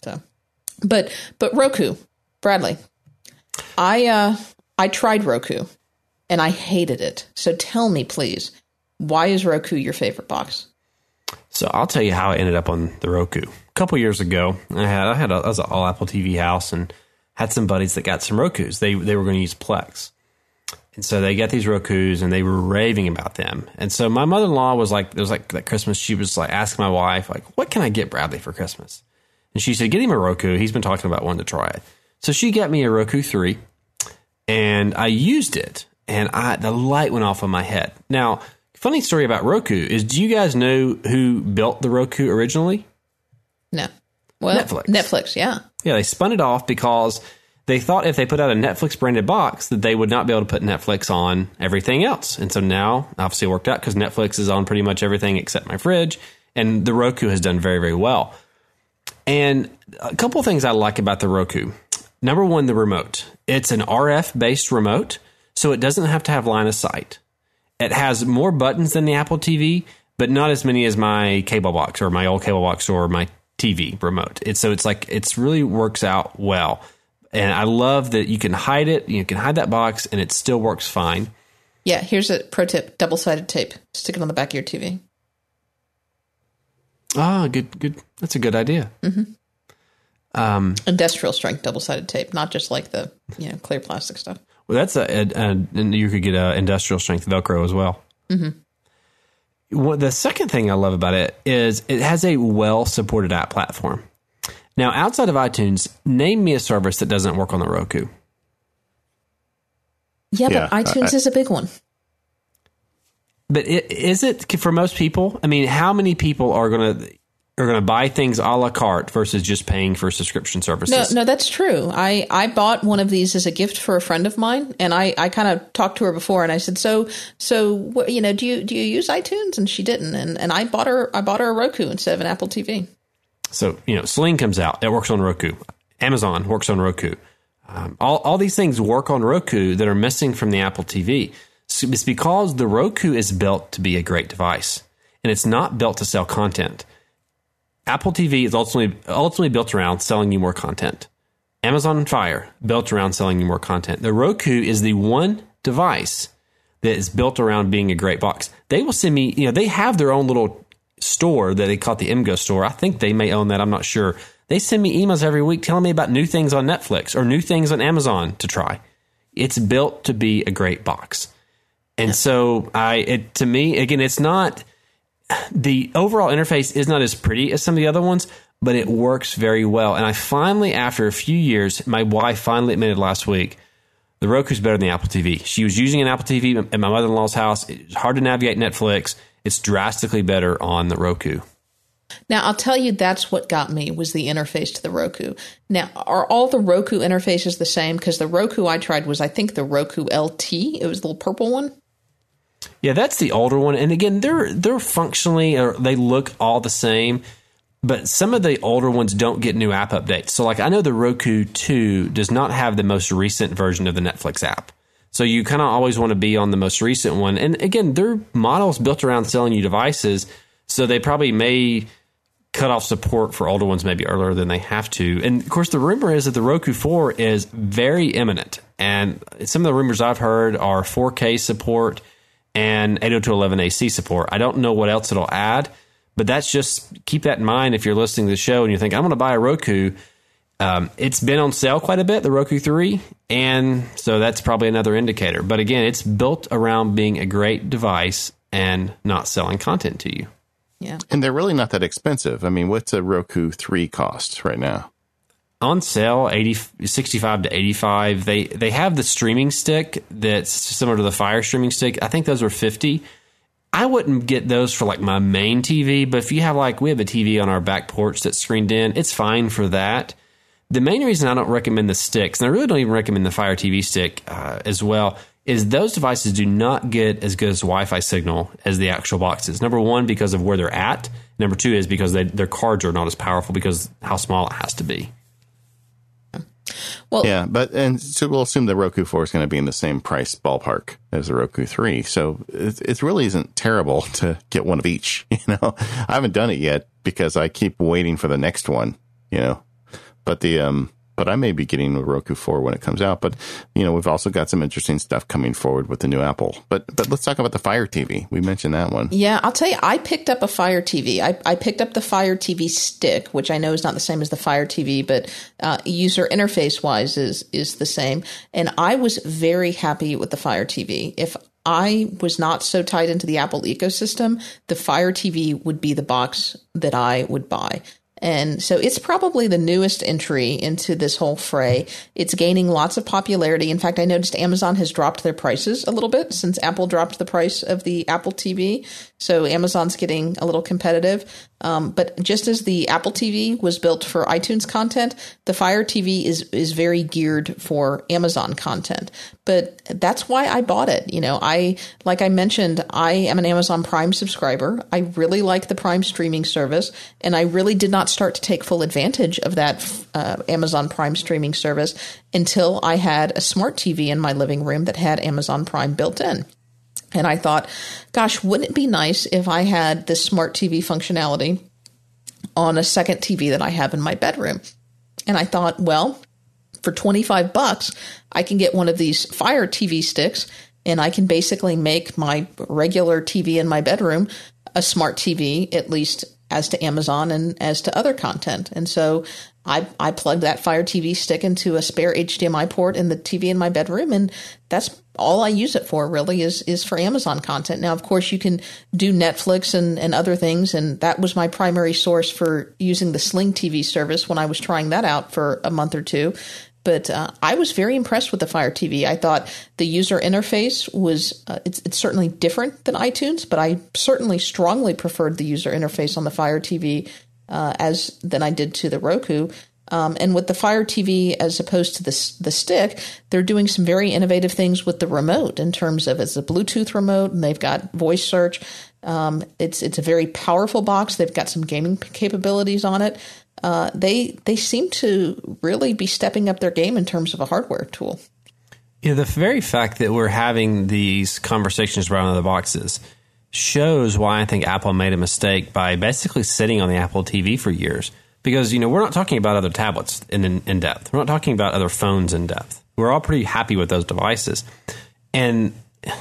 So, but but Roku, Bradley, I uh I tried Roku and I hated it. So tell me, please, why is Roku your favorite box? So I'll tell you how I ended up on the Roku. A couple years ago, I had I had a, I was an all Apple TV house and had some buddies that got some Roku's. They they were going to use Plex, and so they got these Roku's and they were raving about them. And so my mother in law was like, it was like that Christmas. She was like asking my wife like, what can I get Bradley for Christmas? And she said, get him a Roku. He's been talking about wanting to try it. So she got me a Roku three, and I used it, and I the light went off on my head. Now, funny story about Roku is, do you guys know who built the Roku originally? No. Well, Netflix. Netflix, yeah. Yeah, they spun it off because they thought if they put out a Netflix branded box that they would not be able to put Netflix on everything else. And so now, obviously, it worked out because Netflix is on pretty much everything except my fridge, and the Roku has done very, very well. And a couple of things I like about the Roku. Number one, the remote. It's an RF based remote, so it doesn't have to have line of sight. It has more buttons than the Apple TV, but not as many as my cable box or my old cable box or my TV remote. It's so it's like it's really works out well. And I love that you can hide it, you can hide that box and it still works fine. Yeah, here's a pro tip double sided tape. Stick it on the back of your TV. Ah, good good. That's a good idea. Industrial strength double sided tape, not just like the you know clear plastic stuff. Well, that's a, a, a and you could get a industrial strength Velcro as well. Mm-hmm. Well, the second thing I love about it is it has a well supported app platform. Now, outside of iTunes, name me a service that doesn't work on the Roku. Yeah, Yeah, but iTunes is a big one. But it, is it for most people? I mean, how many people are going to are going to buy things a la carte versus just paying for subscription services? no, no, that's true. I, I bought one of these as a gift for a friend of mine, and I, I kind of talked to her before, and I said, so so you know, do you do you use iTunes? And she didn't, and and I bought her I bought her a Roku instead of an Apple TV. So you know, Sling comes out. It works on Roku. Amazon works on Roku. Um, all all these things work on Roku that are missing from the Apple TV. So it's because the Roku is built to be a great device, and it's not built to sell content. Apple TV is ultimately ultimately built around selling you more content. Amazon Fire built around selling you more content. The Roku is the one device that is built around being a great box. They will send me, you know, they have their own little store that they call the MGO store. I think they may own that. I'm not sure. They send me emails every week telling me about new things on Netflix or new things on Amazon to try. It's built to be a great box. And so I it to me again it's not the overall interface is not as pretty as some of the other ones, but it works very well. And I finally after a few years, my wife finally admitted last week, The Roku's better than the Apple TV. She was using an Apple TV at my mother in law's house. It's hard to navigate Netflix. It's drastically better on the Roku. Now, I'll tell you that's what got me was the interface to the Roku. Now, are all the Roku interfaces the same? Because the Roku I tried was, I think, the Roku LT. It was the little purple one. Yeah, that's the older one. And again, they're they're functionally or they look all the same, but some of the older ones don't get new app updates. So like I know the Roku 2 does not have the most recent version of the Netflix app. So you kind of always want to be on the most recent one. And again, their models built around selling you devices, so they probably may cut off support for older ones maybe earlier than they have to. And of course, the rumor is that the Roku 4 is very imminent. And some of the rumors I've heard are 4K support and 802.11ac support. I don't know what else it'll add, but that's just keep that in mind if you're listening to the show and you think I'm going to buy a Roku. Um, it's been on sale quite a bit, the Roku 3, and so that's probably another indicator. But again, it's built around being a great device and not selling content to you. Yeah. And they're really not that expensive. I mean, what's a Roku 3 cost right now? On sale 80 65 to 85 they they have the streaming stick that's similar to the fire streaming stick. I think those are 50 i wouldn't get those for like my main tv but if you have like we have a tv on our back porch that's screened in it's fine for that. The main reason i don't recommend the sticks and i really don't even recommend the fire tv stick uh, as well is those devices do not get as good as wi-fi signal as the actual boxes number one because of where they're at. Number two is because they, their cards are not as powerful because how small it has to be Well, Yeah, but and so we'll assume the Roku 4 is going to be in the same price ballpark as the Roku 3. So it, it really isn't terrible *laughs* to get one of each. *laughs* You know, I haven't done it yet because I keep waiting for the next one. You know, but the um, but I may be getting a Roku 4 when it comes out. But you know, we've also got some interesting stuff coming forward with the new Apple. But but let's talk about the Fire TV. We mentioned that one. Yeah, I'll tell you, I picked up a Fire TV. I, I picked up the Fire TV stick, which I know is not the same as the Fire TV, but uh, user interface wise is is the same. And I was very happy with the Fire TV. If I was not so tied into the Apple ecosystem, the Fire TV would be the box that I would buy. And so it's probably the newest entry into this whole fray. It's gaining lots of popularity. In fact, I noticed Amazon has dropped their prices a little bit since Apple dropped the price of the Apple TV. So Amazon's getting a little competitive. Um, but just as the Apple TV was built for iTunes content, the Fire TV is is very geared for Amazon content. But that's why I bought it. You know, I like I mentioned, I am an Amazon Prime subscriber. I really like the Prime streaming service, and I really did not start to take full advantage of that uh, Amazon Prime streaming service until I had a smart TV in my living room that had Amazon Prime built in. And I thought, gosh, wouldn't it be nice if I had this smart TV functionality on a second TV that I have in my bedroom? And I thought, well, for 25 bucks, I can get one of these Fire TV sticks and I can basically make my regular TV in my bedroom a smart TV, at least as to Amazon and as to other content. And so I, I plugged that Fire TV stick into a spare HDMI port in the TV in my bedroom, and that's all I use it for. Really, is is for Amazon content. Now, of course, you can do Netflix and and other things, and that was my primary source for using the Sling TV service when I was trying that out for a month or two. But uh, I was very impressed with the Fire TV. I thought the user interface was uh, it's it's certainly different than iTunes, but I certainly strongly preferred the user interface on the Fire TV uh, as than I did to the Roku. Um, and with the Fire TV, as opposed to the the stick, they're doing some very innovative things with the remote in terms of it's a Bluetooth remote, and they've got voice search. Um, it's it's a very powerful box. They've got some gaming capabilities on it. Uh, they they seem to really be stepping up their game in terms of a hardware tool. Yeah, the very fact that we're having these conversations around the boxes shows why I think Apple made a mistake by basically sitting on the Apple TV for years. Because you know we're not talking about other tablets in, in, in depth. We're not talking about other phones in depth. We're all pretty happy with those devices. And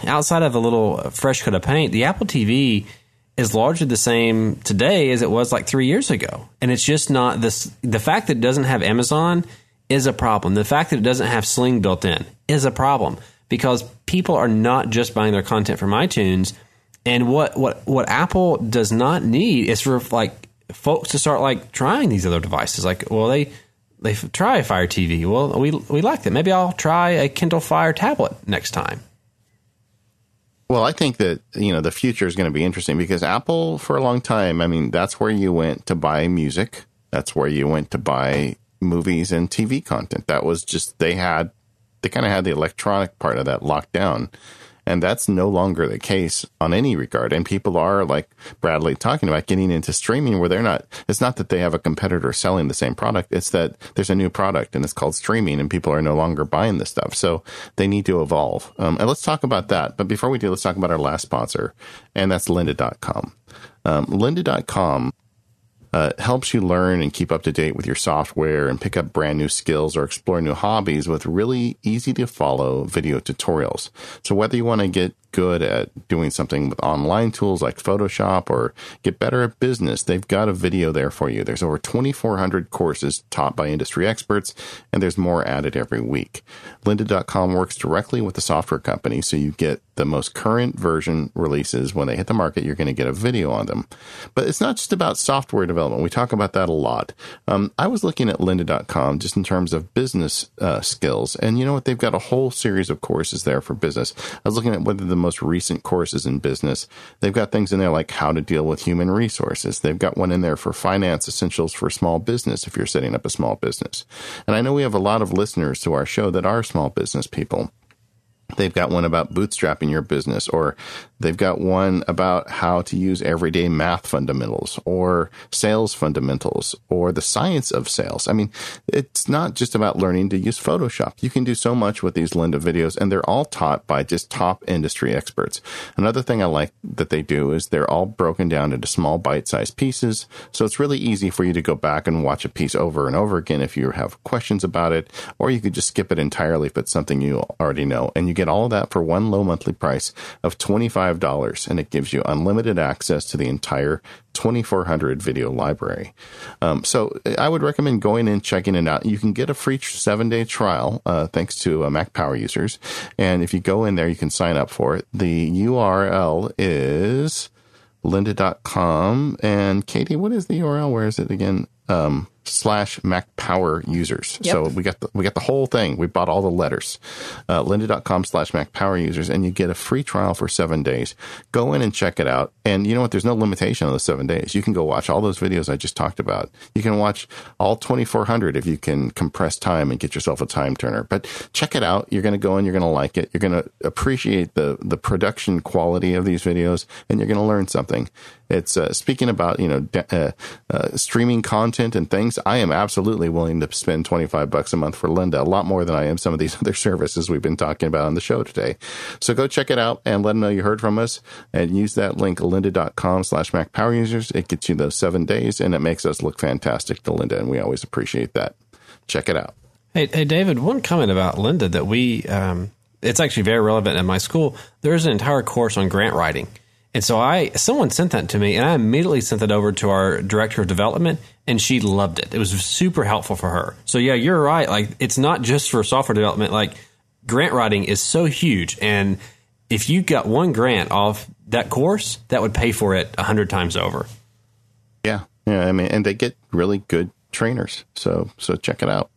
outside of a little fresh coat of paint, the Apple TV is largely the same today as it was like three years ago. And it's just not this. The fact that it doesn't have Amazon is a problem. The fact that it doesn't have Sling built in is a problem because people are not just buying their content from iTunes. And what, what, what Apple does not need is for like folks to start like trying these other devices. Like, well, they, they try a Fire TV. Well, we we liked it. Maybe I'll try a Kindle Fire tablet next time. Well, I think that you know the future is going to be interesting because Apple, for a long time, I mean, that's where you went to buy music. That's where you went to buy movies and TV content. That was just they had they kind of had the electronic part of that locked down. And that's no longer the case on any regard. And people are like Bradley talking about getting into streaming where they're not, it's not that they have a competitor selling the same product. It's that there's a new product and it's called streaming and people are no longer buying this stuff. So they need to evolve. Um, and let's talk about that. But before we do, let's talk about our last sponsor and that's lynda.com. Um, lynda.com uh, helps you learn and keep up to date with your software and pick up brand new skills or explore new hobbies with really easy to follow video tutorials. So whether you want to get good at doing something with online tools like Photoshop or get better at business, they've got a video there for you. There's over 2,400 courses taught by industry experts, and there's more added every week. Lynda.com works directly with the software company, so you get the most current version releases. When they hit the market, you're going to get a video on them. But it's not just about software development. We talk about that a lot. Um, I was looking at lynda.com just in terms of business uh, skills, and you know what? They've got a whole series of courses there for business. I was looking at whether the most recent courses in business. They've got things in there like how to deal with human resources. They've got one in there for finance essentials for small business if you're setting up a small business. And I know we have a lot of listeners to our show that are small business people. They've got one about bootstrapping your business, or they've got one about how to use everyday math fundamentals, or sales fundamentals, or the science of sales. I mean, it's not just about learning to use Photoshop. You can do so much with these Lynda videos, and they're all taught by just top industry experts. Another thing I like that they do is they're all broken down into small bite sized pieces. So it's really easy for you to go back and watch a piece over and over again if you have questions about it, or you could just skip it entirely if it's something you already know. And you get all of that for one low monthly price of $25, and it gives you unlimited access to the entire 2400 video library. Um, so I would recommend going and checking it out. You can get a free seven day trial, uh, thanks to uh, Mac Power users. And if you go in there, you can sign up for it. The URL is lynda.com. And Katie, what is the URL? Where is it again? Um, slash Mac Power users. Yep. So we got the, we got the whole thing. We bought all the letters. Uh, lynda.com slash Mac Power users, and you get a free trial for seven days. Go in and check it out. And you know what? There's no limitation on the seven days. You can go watch all those videos I just talked about. You can watch all 2,400 if you can compress time and get yourself a time turner. But check it out. You're going to go and you're going to like it. You're going to appreciate the the production quality of these videos, and you're going to learn something. It's uh, speaking about you know uh, uh, streaming content and things. I am absolutely willing to spend twenty five bucks a month for Lynda, a lot more than I am some of these *laughs* other services we've been talking about on the show today. So go check it out and let them know you heard from us, and use that link lynda.com slash Mac Power Users. It gets you those seven days, and it makes us look fantastic to Lynda, and we always appreciate that. Check it out. Hey, hey, David. One comment about Lynda that we um, it's actually very relevant in my school. There's an entire course on grant writing. And so I, someone sent that to me, and I immediately sent it over to our director of development, and she loved it. It was super helpful for her. So yeah, you're right. Like it's not just for software development. Like grant writing is so huge, and if you got one grant off that course, that would pay for it a hundred times over. Yeah, yeah. I mean, and they get really good trainers. So so check it out.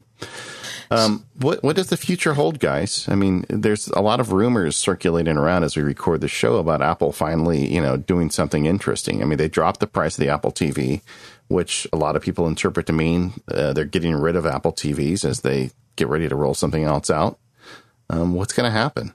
Um, what what does the future hold, guys? I mean, there's a lot of rumors circulating around as we record the show about Apple finally, you know, doing something interesting. I mean, they dropped the price of the Apple TV, which a lot of people interpret to mean uh, they're getting rid of Apple TVs as they get ready to roll something else out. Um, what's going to happen?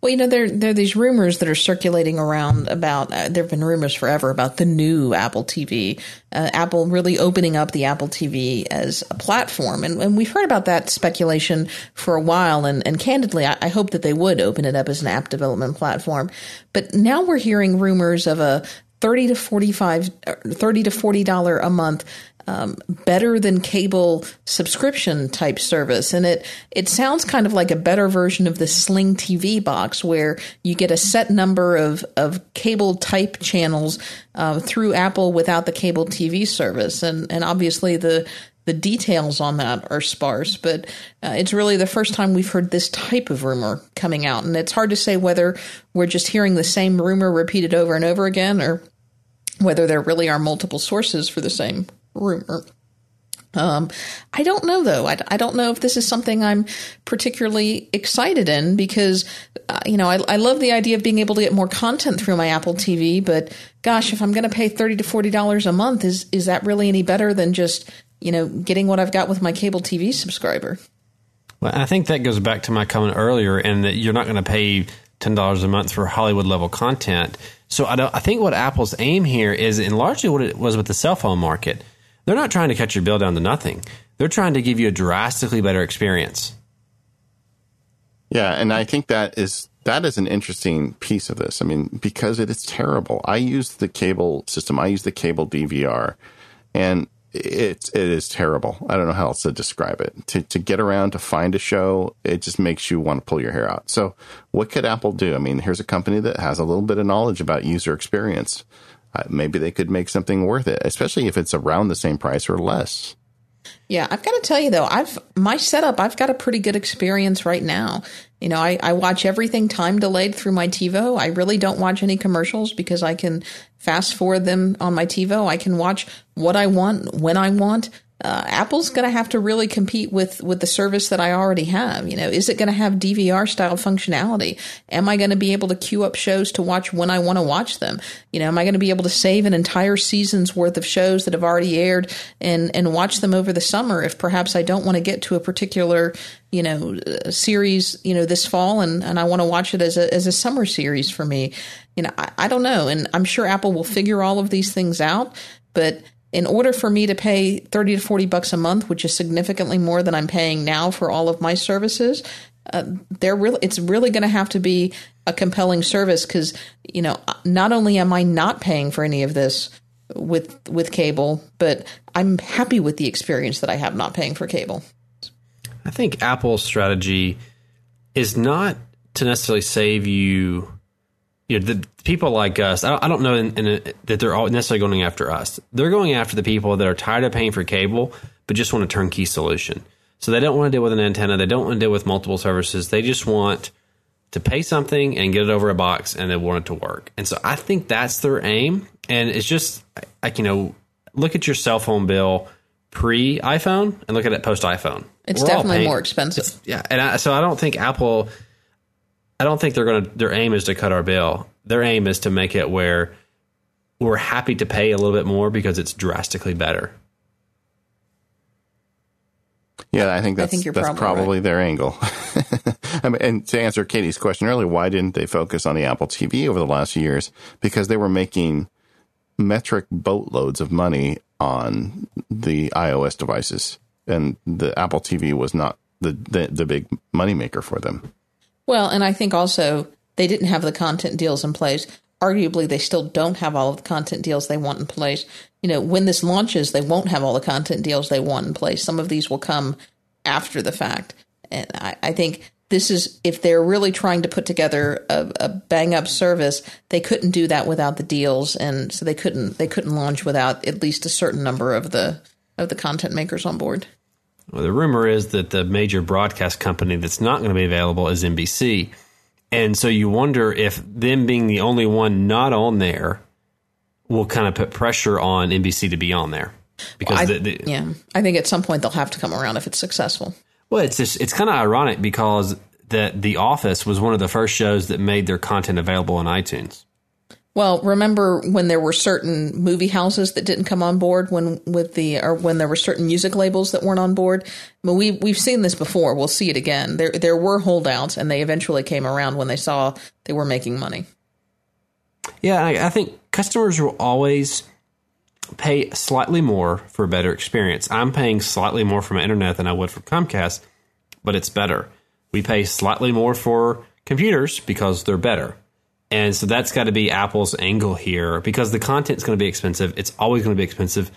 Well, you know, there there are these rumors that are circulating around about. Uh, there have been rumors forever about the new Apple TV, uh, Apple really opening up the Apple TV as a platform, and, and we've heard about that speculation for a while. And, and candidly, I, I hope that they would open it up as an app development platform. But now we're hearing rumors of a 30 to 45 uh, 30 to 40 dollar a month um, better than cable subscription type service, and it it sounds kind of like a better version of the Sling TV box, where you get a set number of of cable type channels uh, through Apple without the cable TV service, and and obviously the the details on that are sparse, but uh, it's really the first time we've heard this type of rumor coming out, and it's hard to say whether we're just hearing the same rumor repeated over and over again, or whether there really are multiple sources for the same rumor. Um, I don't know though. I, I don't know if this is something I'm particularly excited in because, uh, you know, I, I love the idea of being able to get more content through my Apple TV. But gosh, if I'm going to pay thirty to forty dollars a month, is is that really any better than just you know getting what I've got with my cable TV subscriber? Well, I think that goes back to my comment earlier, and that you're not going to pay ten dollars a month for Hollywood level content. So I, I think what Apple's aim here is, and largely what it was with the cell phone market they're not trying to cut your bill down to nothing. They're trying to give you a drastically better experience. Yeah, and I think that is that is an interesting piece of this. I mean, because it is terrible. I use the cable system. I use the cable DVR, and it's it is terrible. I don't know how else to describe it. To to get around to find a show, it just makes you want to pull your hair out. So, what could Apple do? I mean, here's a company that has a little bit of knowledge about user experience maybe they could make something worth it, especially if it's around the same price or less. Yeah, I've got to tell you though, I've my setup, I've got a pretty good experience right now. You know, I, I watch everything time delayed through my TiVo. I really don't watch any commercials because I can fast forward them on my TiVo. I can watch what I want when I want uh, Apple's going to have to really compete with with the service that I already have. You know, is it going to have DVR style functionality? Am I going to be able to queue up shows to watch when I want to watch them? You know, am I going to be able to save an entire season's worth of shows that have already aired and and watch them over the summer if perhaps I don't want to get to a particular you know uh, series you know this fall and and I want to watch it as a as a summer series for me. You know, I, I don't know, and I'm sure Apple will figure all of these things out, but in order for me to pay 30 to 40 bucks a month, which is significantly more than I'm paying now for all of my services, uh, they're really, it's really going to have to be a compelling service because, you know, not only am I not paying for any of this with, with cable, but I'm happy with the experience that I have not paying for cable. I think Apple's strategy is not to necessarily save you you know, the people like us, I don't, know in, in a, that they're all necessarily going after us. They're going after the people that are tired of paying for cable, but just want a turnkey solution. So they don't want to deal with an antenna. They don't want to deal with multiple services. They just want to pay something and get it over a box and they want it to work. And so I think that's their aim. And it's just like, you know, look at your cell phone bill pre iPhone and look at it post iPhone. It's We're definitely more expensive. Yeah. And I, so I don't think Apple I don't think they're going to. Their aim is to cut our bill. Their aim is to make it where we're happy to pay a little bit more because it's drastically better. Yeah, I think that's I think that's probably, probably right. their angle. *laughs* I mean, and to answer Katie's question earlier, why didn't they focus on the Apple TV over the last few years? Because they were making metric boatloads of money on the iOS devices, and the Apple TV was not the the, the big moneymaker for them. Well, and I think also they didn't have the content deals in place. Arguably, they still don't have all of the content deals they want in place. You know, when this launches, they won't have all the content deals they want in place. Some of these will come after the fact. And I, I think this is, if they're really trying to put together a, a bang up service, they couldn't do that without the deals. And so they couldn't, they couldn't launch without at least a certain number of the, of the content makers on board. Well, the rumor is that the major broadcast company that's not going to be available is NBC. And so you wonder if them being the only one not on there will kind of put pressure on NBC to be on there. Because well, I, the, the, yeah, I think at some point they'll have to come around if it's successful. Well, it's just it's kind of ironic because that The Office was one of the first shows that made their content available on iTunes. Well, remember when there were certain movie houses that didn't come on board when with the or when there were certain music labels that weren't on board. I mean, we we've seen this before. We'll see it again. There there were holdouts, and they eventually came around when they saw they were making money. Yeah, I, I think customers will always pay slightly more for a better experience. I'm paying slightly more for my internet than I would for Comcast, but it's better. We pay slightly more for computers because they're better. And so that's got to be Apple's angle here because the content's going to be expensive. It's always going to be expensive.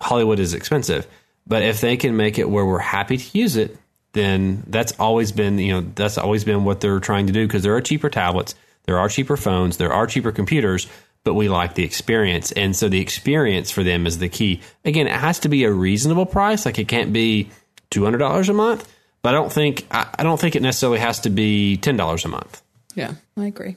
Hollywood is expensive. But if they can make it where we're happy to use it, then that's always been, you know, that's always been what they're trying to do because there are cheaper tablets, there are cheaper phones, there are cheaper computers, but we like the experience. And so the experience for them is the key. Again, it has to be a reasonable price. Like it can't be $200 a month, but I don't think, I don't think it necessarily has to be $10 a month. Yeah, I agree.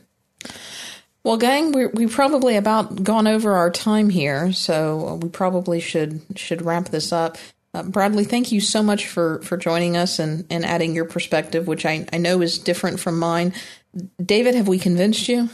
Well, gang, we we probably about gone over our time here, so we probably should should wrap this up. Uh, Bradley, thank you so much for, for joining us and, and adding your perspective, which I, I know is different from mine. David, have we convinced you?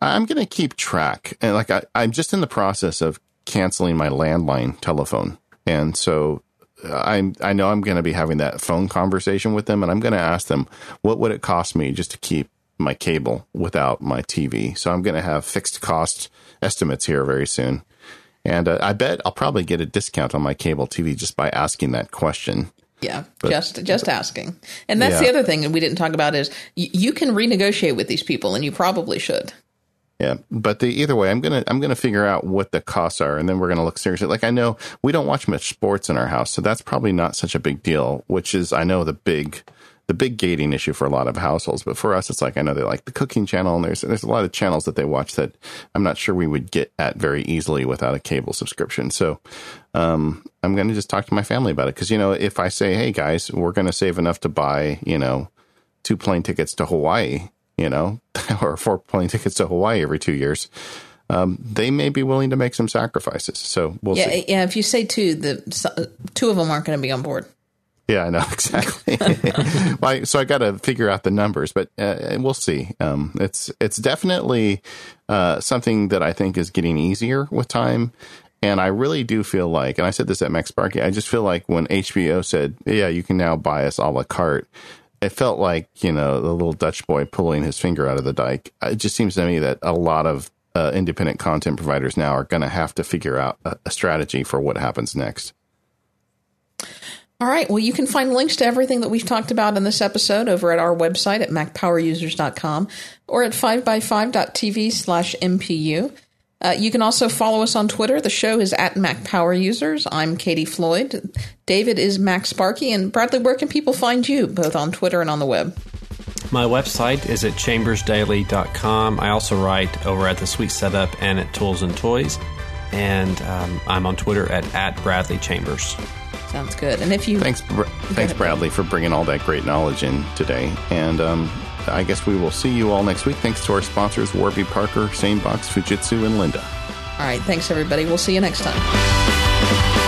I'm going to keep track. And like, I, I'm just in the process of canceling my landline telephone. And so I'm I know I'm going to be having that phone conversation with them, and I'm going to ask them what would it cost me just to keep my cable without my TV. So I'm going to have fixed cost estimates here very soon, and uh, I bet I'll probably get a discount on my cable TV just by asking that question. Yeah, but, just just asking, and that's yeah. the other thing that we didn't talk about is y- you can renegotiate with these people, and you probably should. Yeah, but the, either way, I'm gonna I'm gonna figure out what the costs are, and then we're gonna look seriously. Like I know we don't watch much sports in our house, so that's probably not such a big deal. Which is I know the big the big gating issue for a lot of households, but for us, it's like I know they like the cooking channel, and there's there's a lot of channels that they watch that I'm not sure we would get at very easily without a cable subscription. So um, I'm gonna just talk to my family about it because you know if I say, hey guys, we're gonna save enough to buy you know two plane tickets to Hawaii you know, *laughs* or four plane tickets to Hawaii every two years, um, they may be willing to make some sacrifices. So we'll yeah, see. Yeah, if you say two, the two of them aren't going to be on board. Yeah, I know *laughs* exactly. *laughs* well, so I got to figure out the numbers, but uh, we'll see. Um, it's it's definitely uh, something that I think is getting easier with time, and I really do feel like, and I said this at MacSparky, I just feel like when HBO said, "Yeah, you can now buy us a la carte," it felt like you know the little Dutch boy pulling his finger out of the dike. It just seems to me that a lot of uh, independent content providers now are going to have to figure out a, a strategy for what happens next. All right. Well, you can find links to everything that we've talked about in this episode over at our website at macpowerusers.com or at 5by5.tv slash MPU. Uh, you can also follow us on Twitter. The show is at MacPowerUsers. I'm Katie Floyd. David is MacSparky. And Bradley, where can people find you, both on Twitter and on the web? My website is at chambersdaily.com. I also write over at The Sweet Setup and at Tools and Toys. And um, I'm on Twitter at, at Bradley Chambers. Sounds good. And if you. Thanks, thanks Bradley, for bringing all that great knowledge in today. And um, I guess we will see you all next week. Thanks to our sponsors, Warby Parker, Sanebox, Fujitsu, and Lynda. All right. Thanks, everybody. We'll see you next time.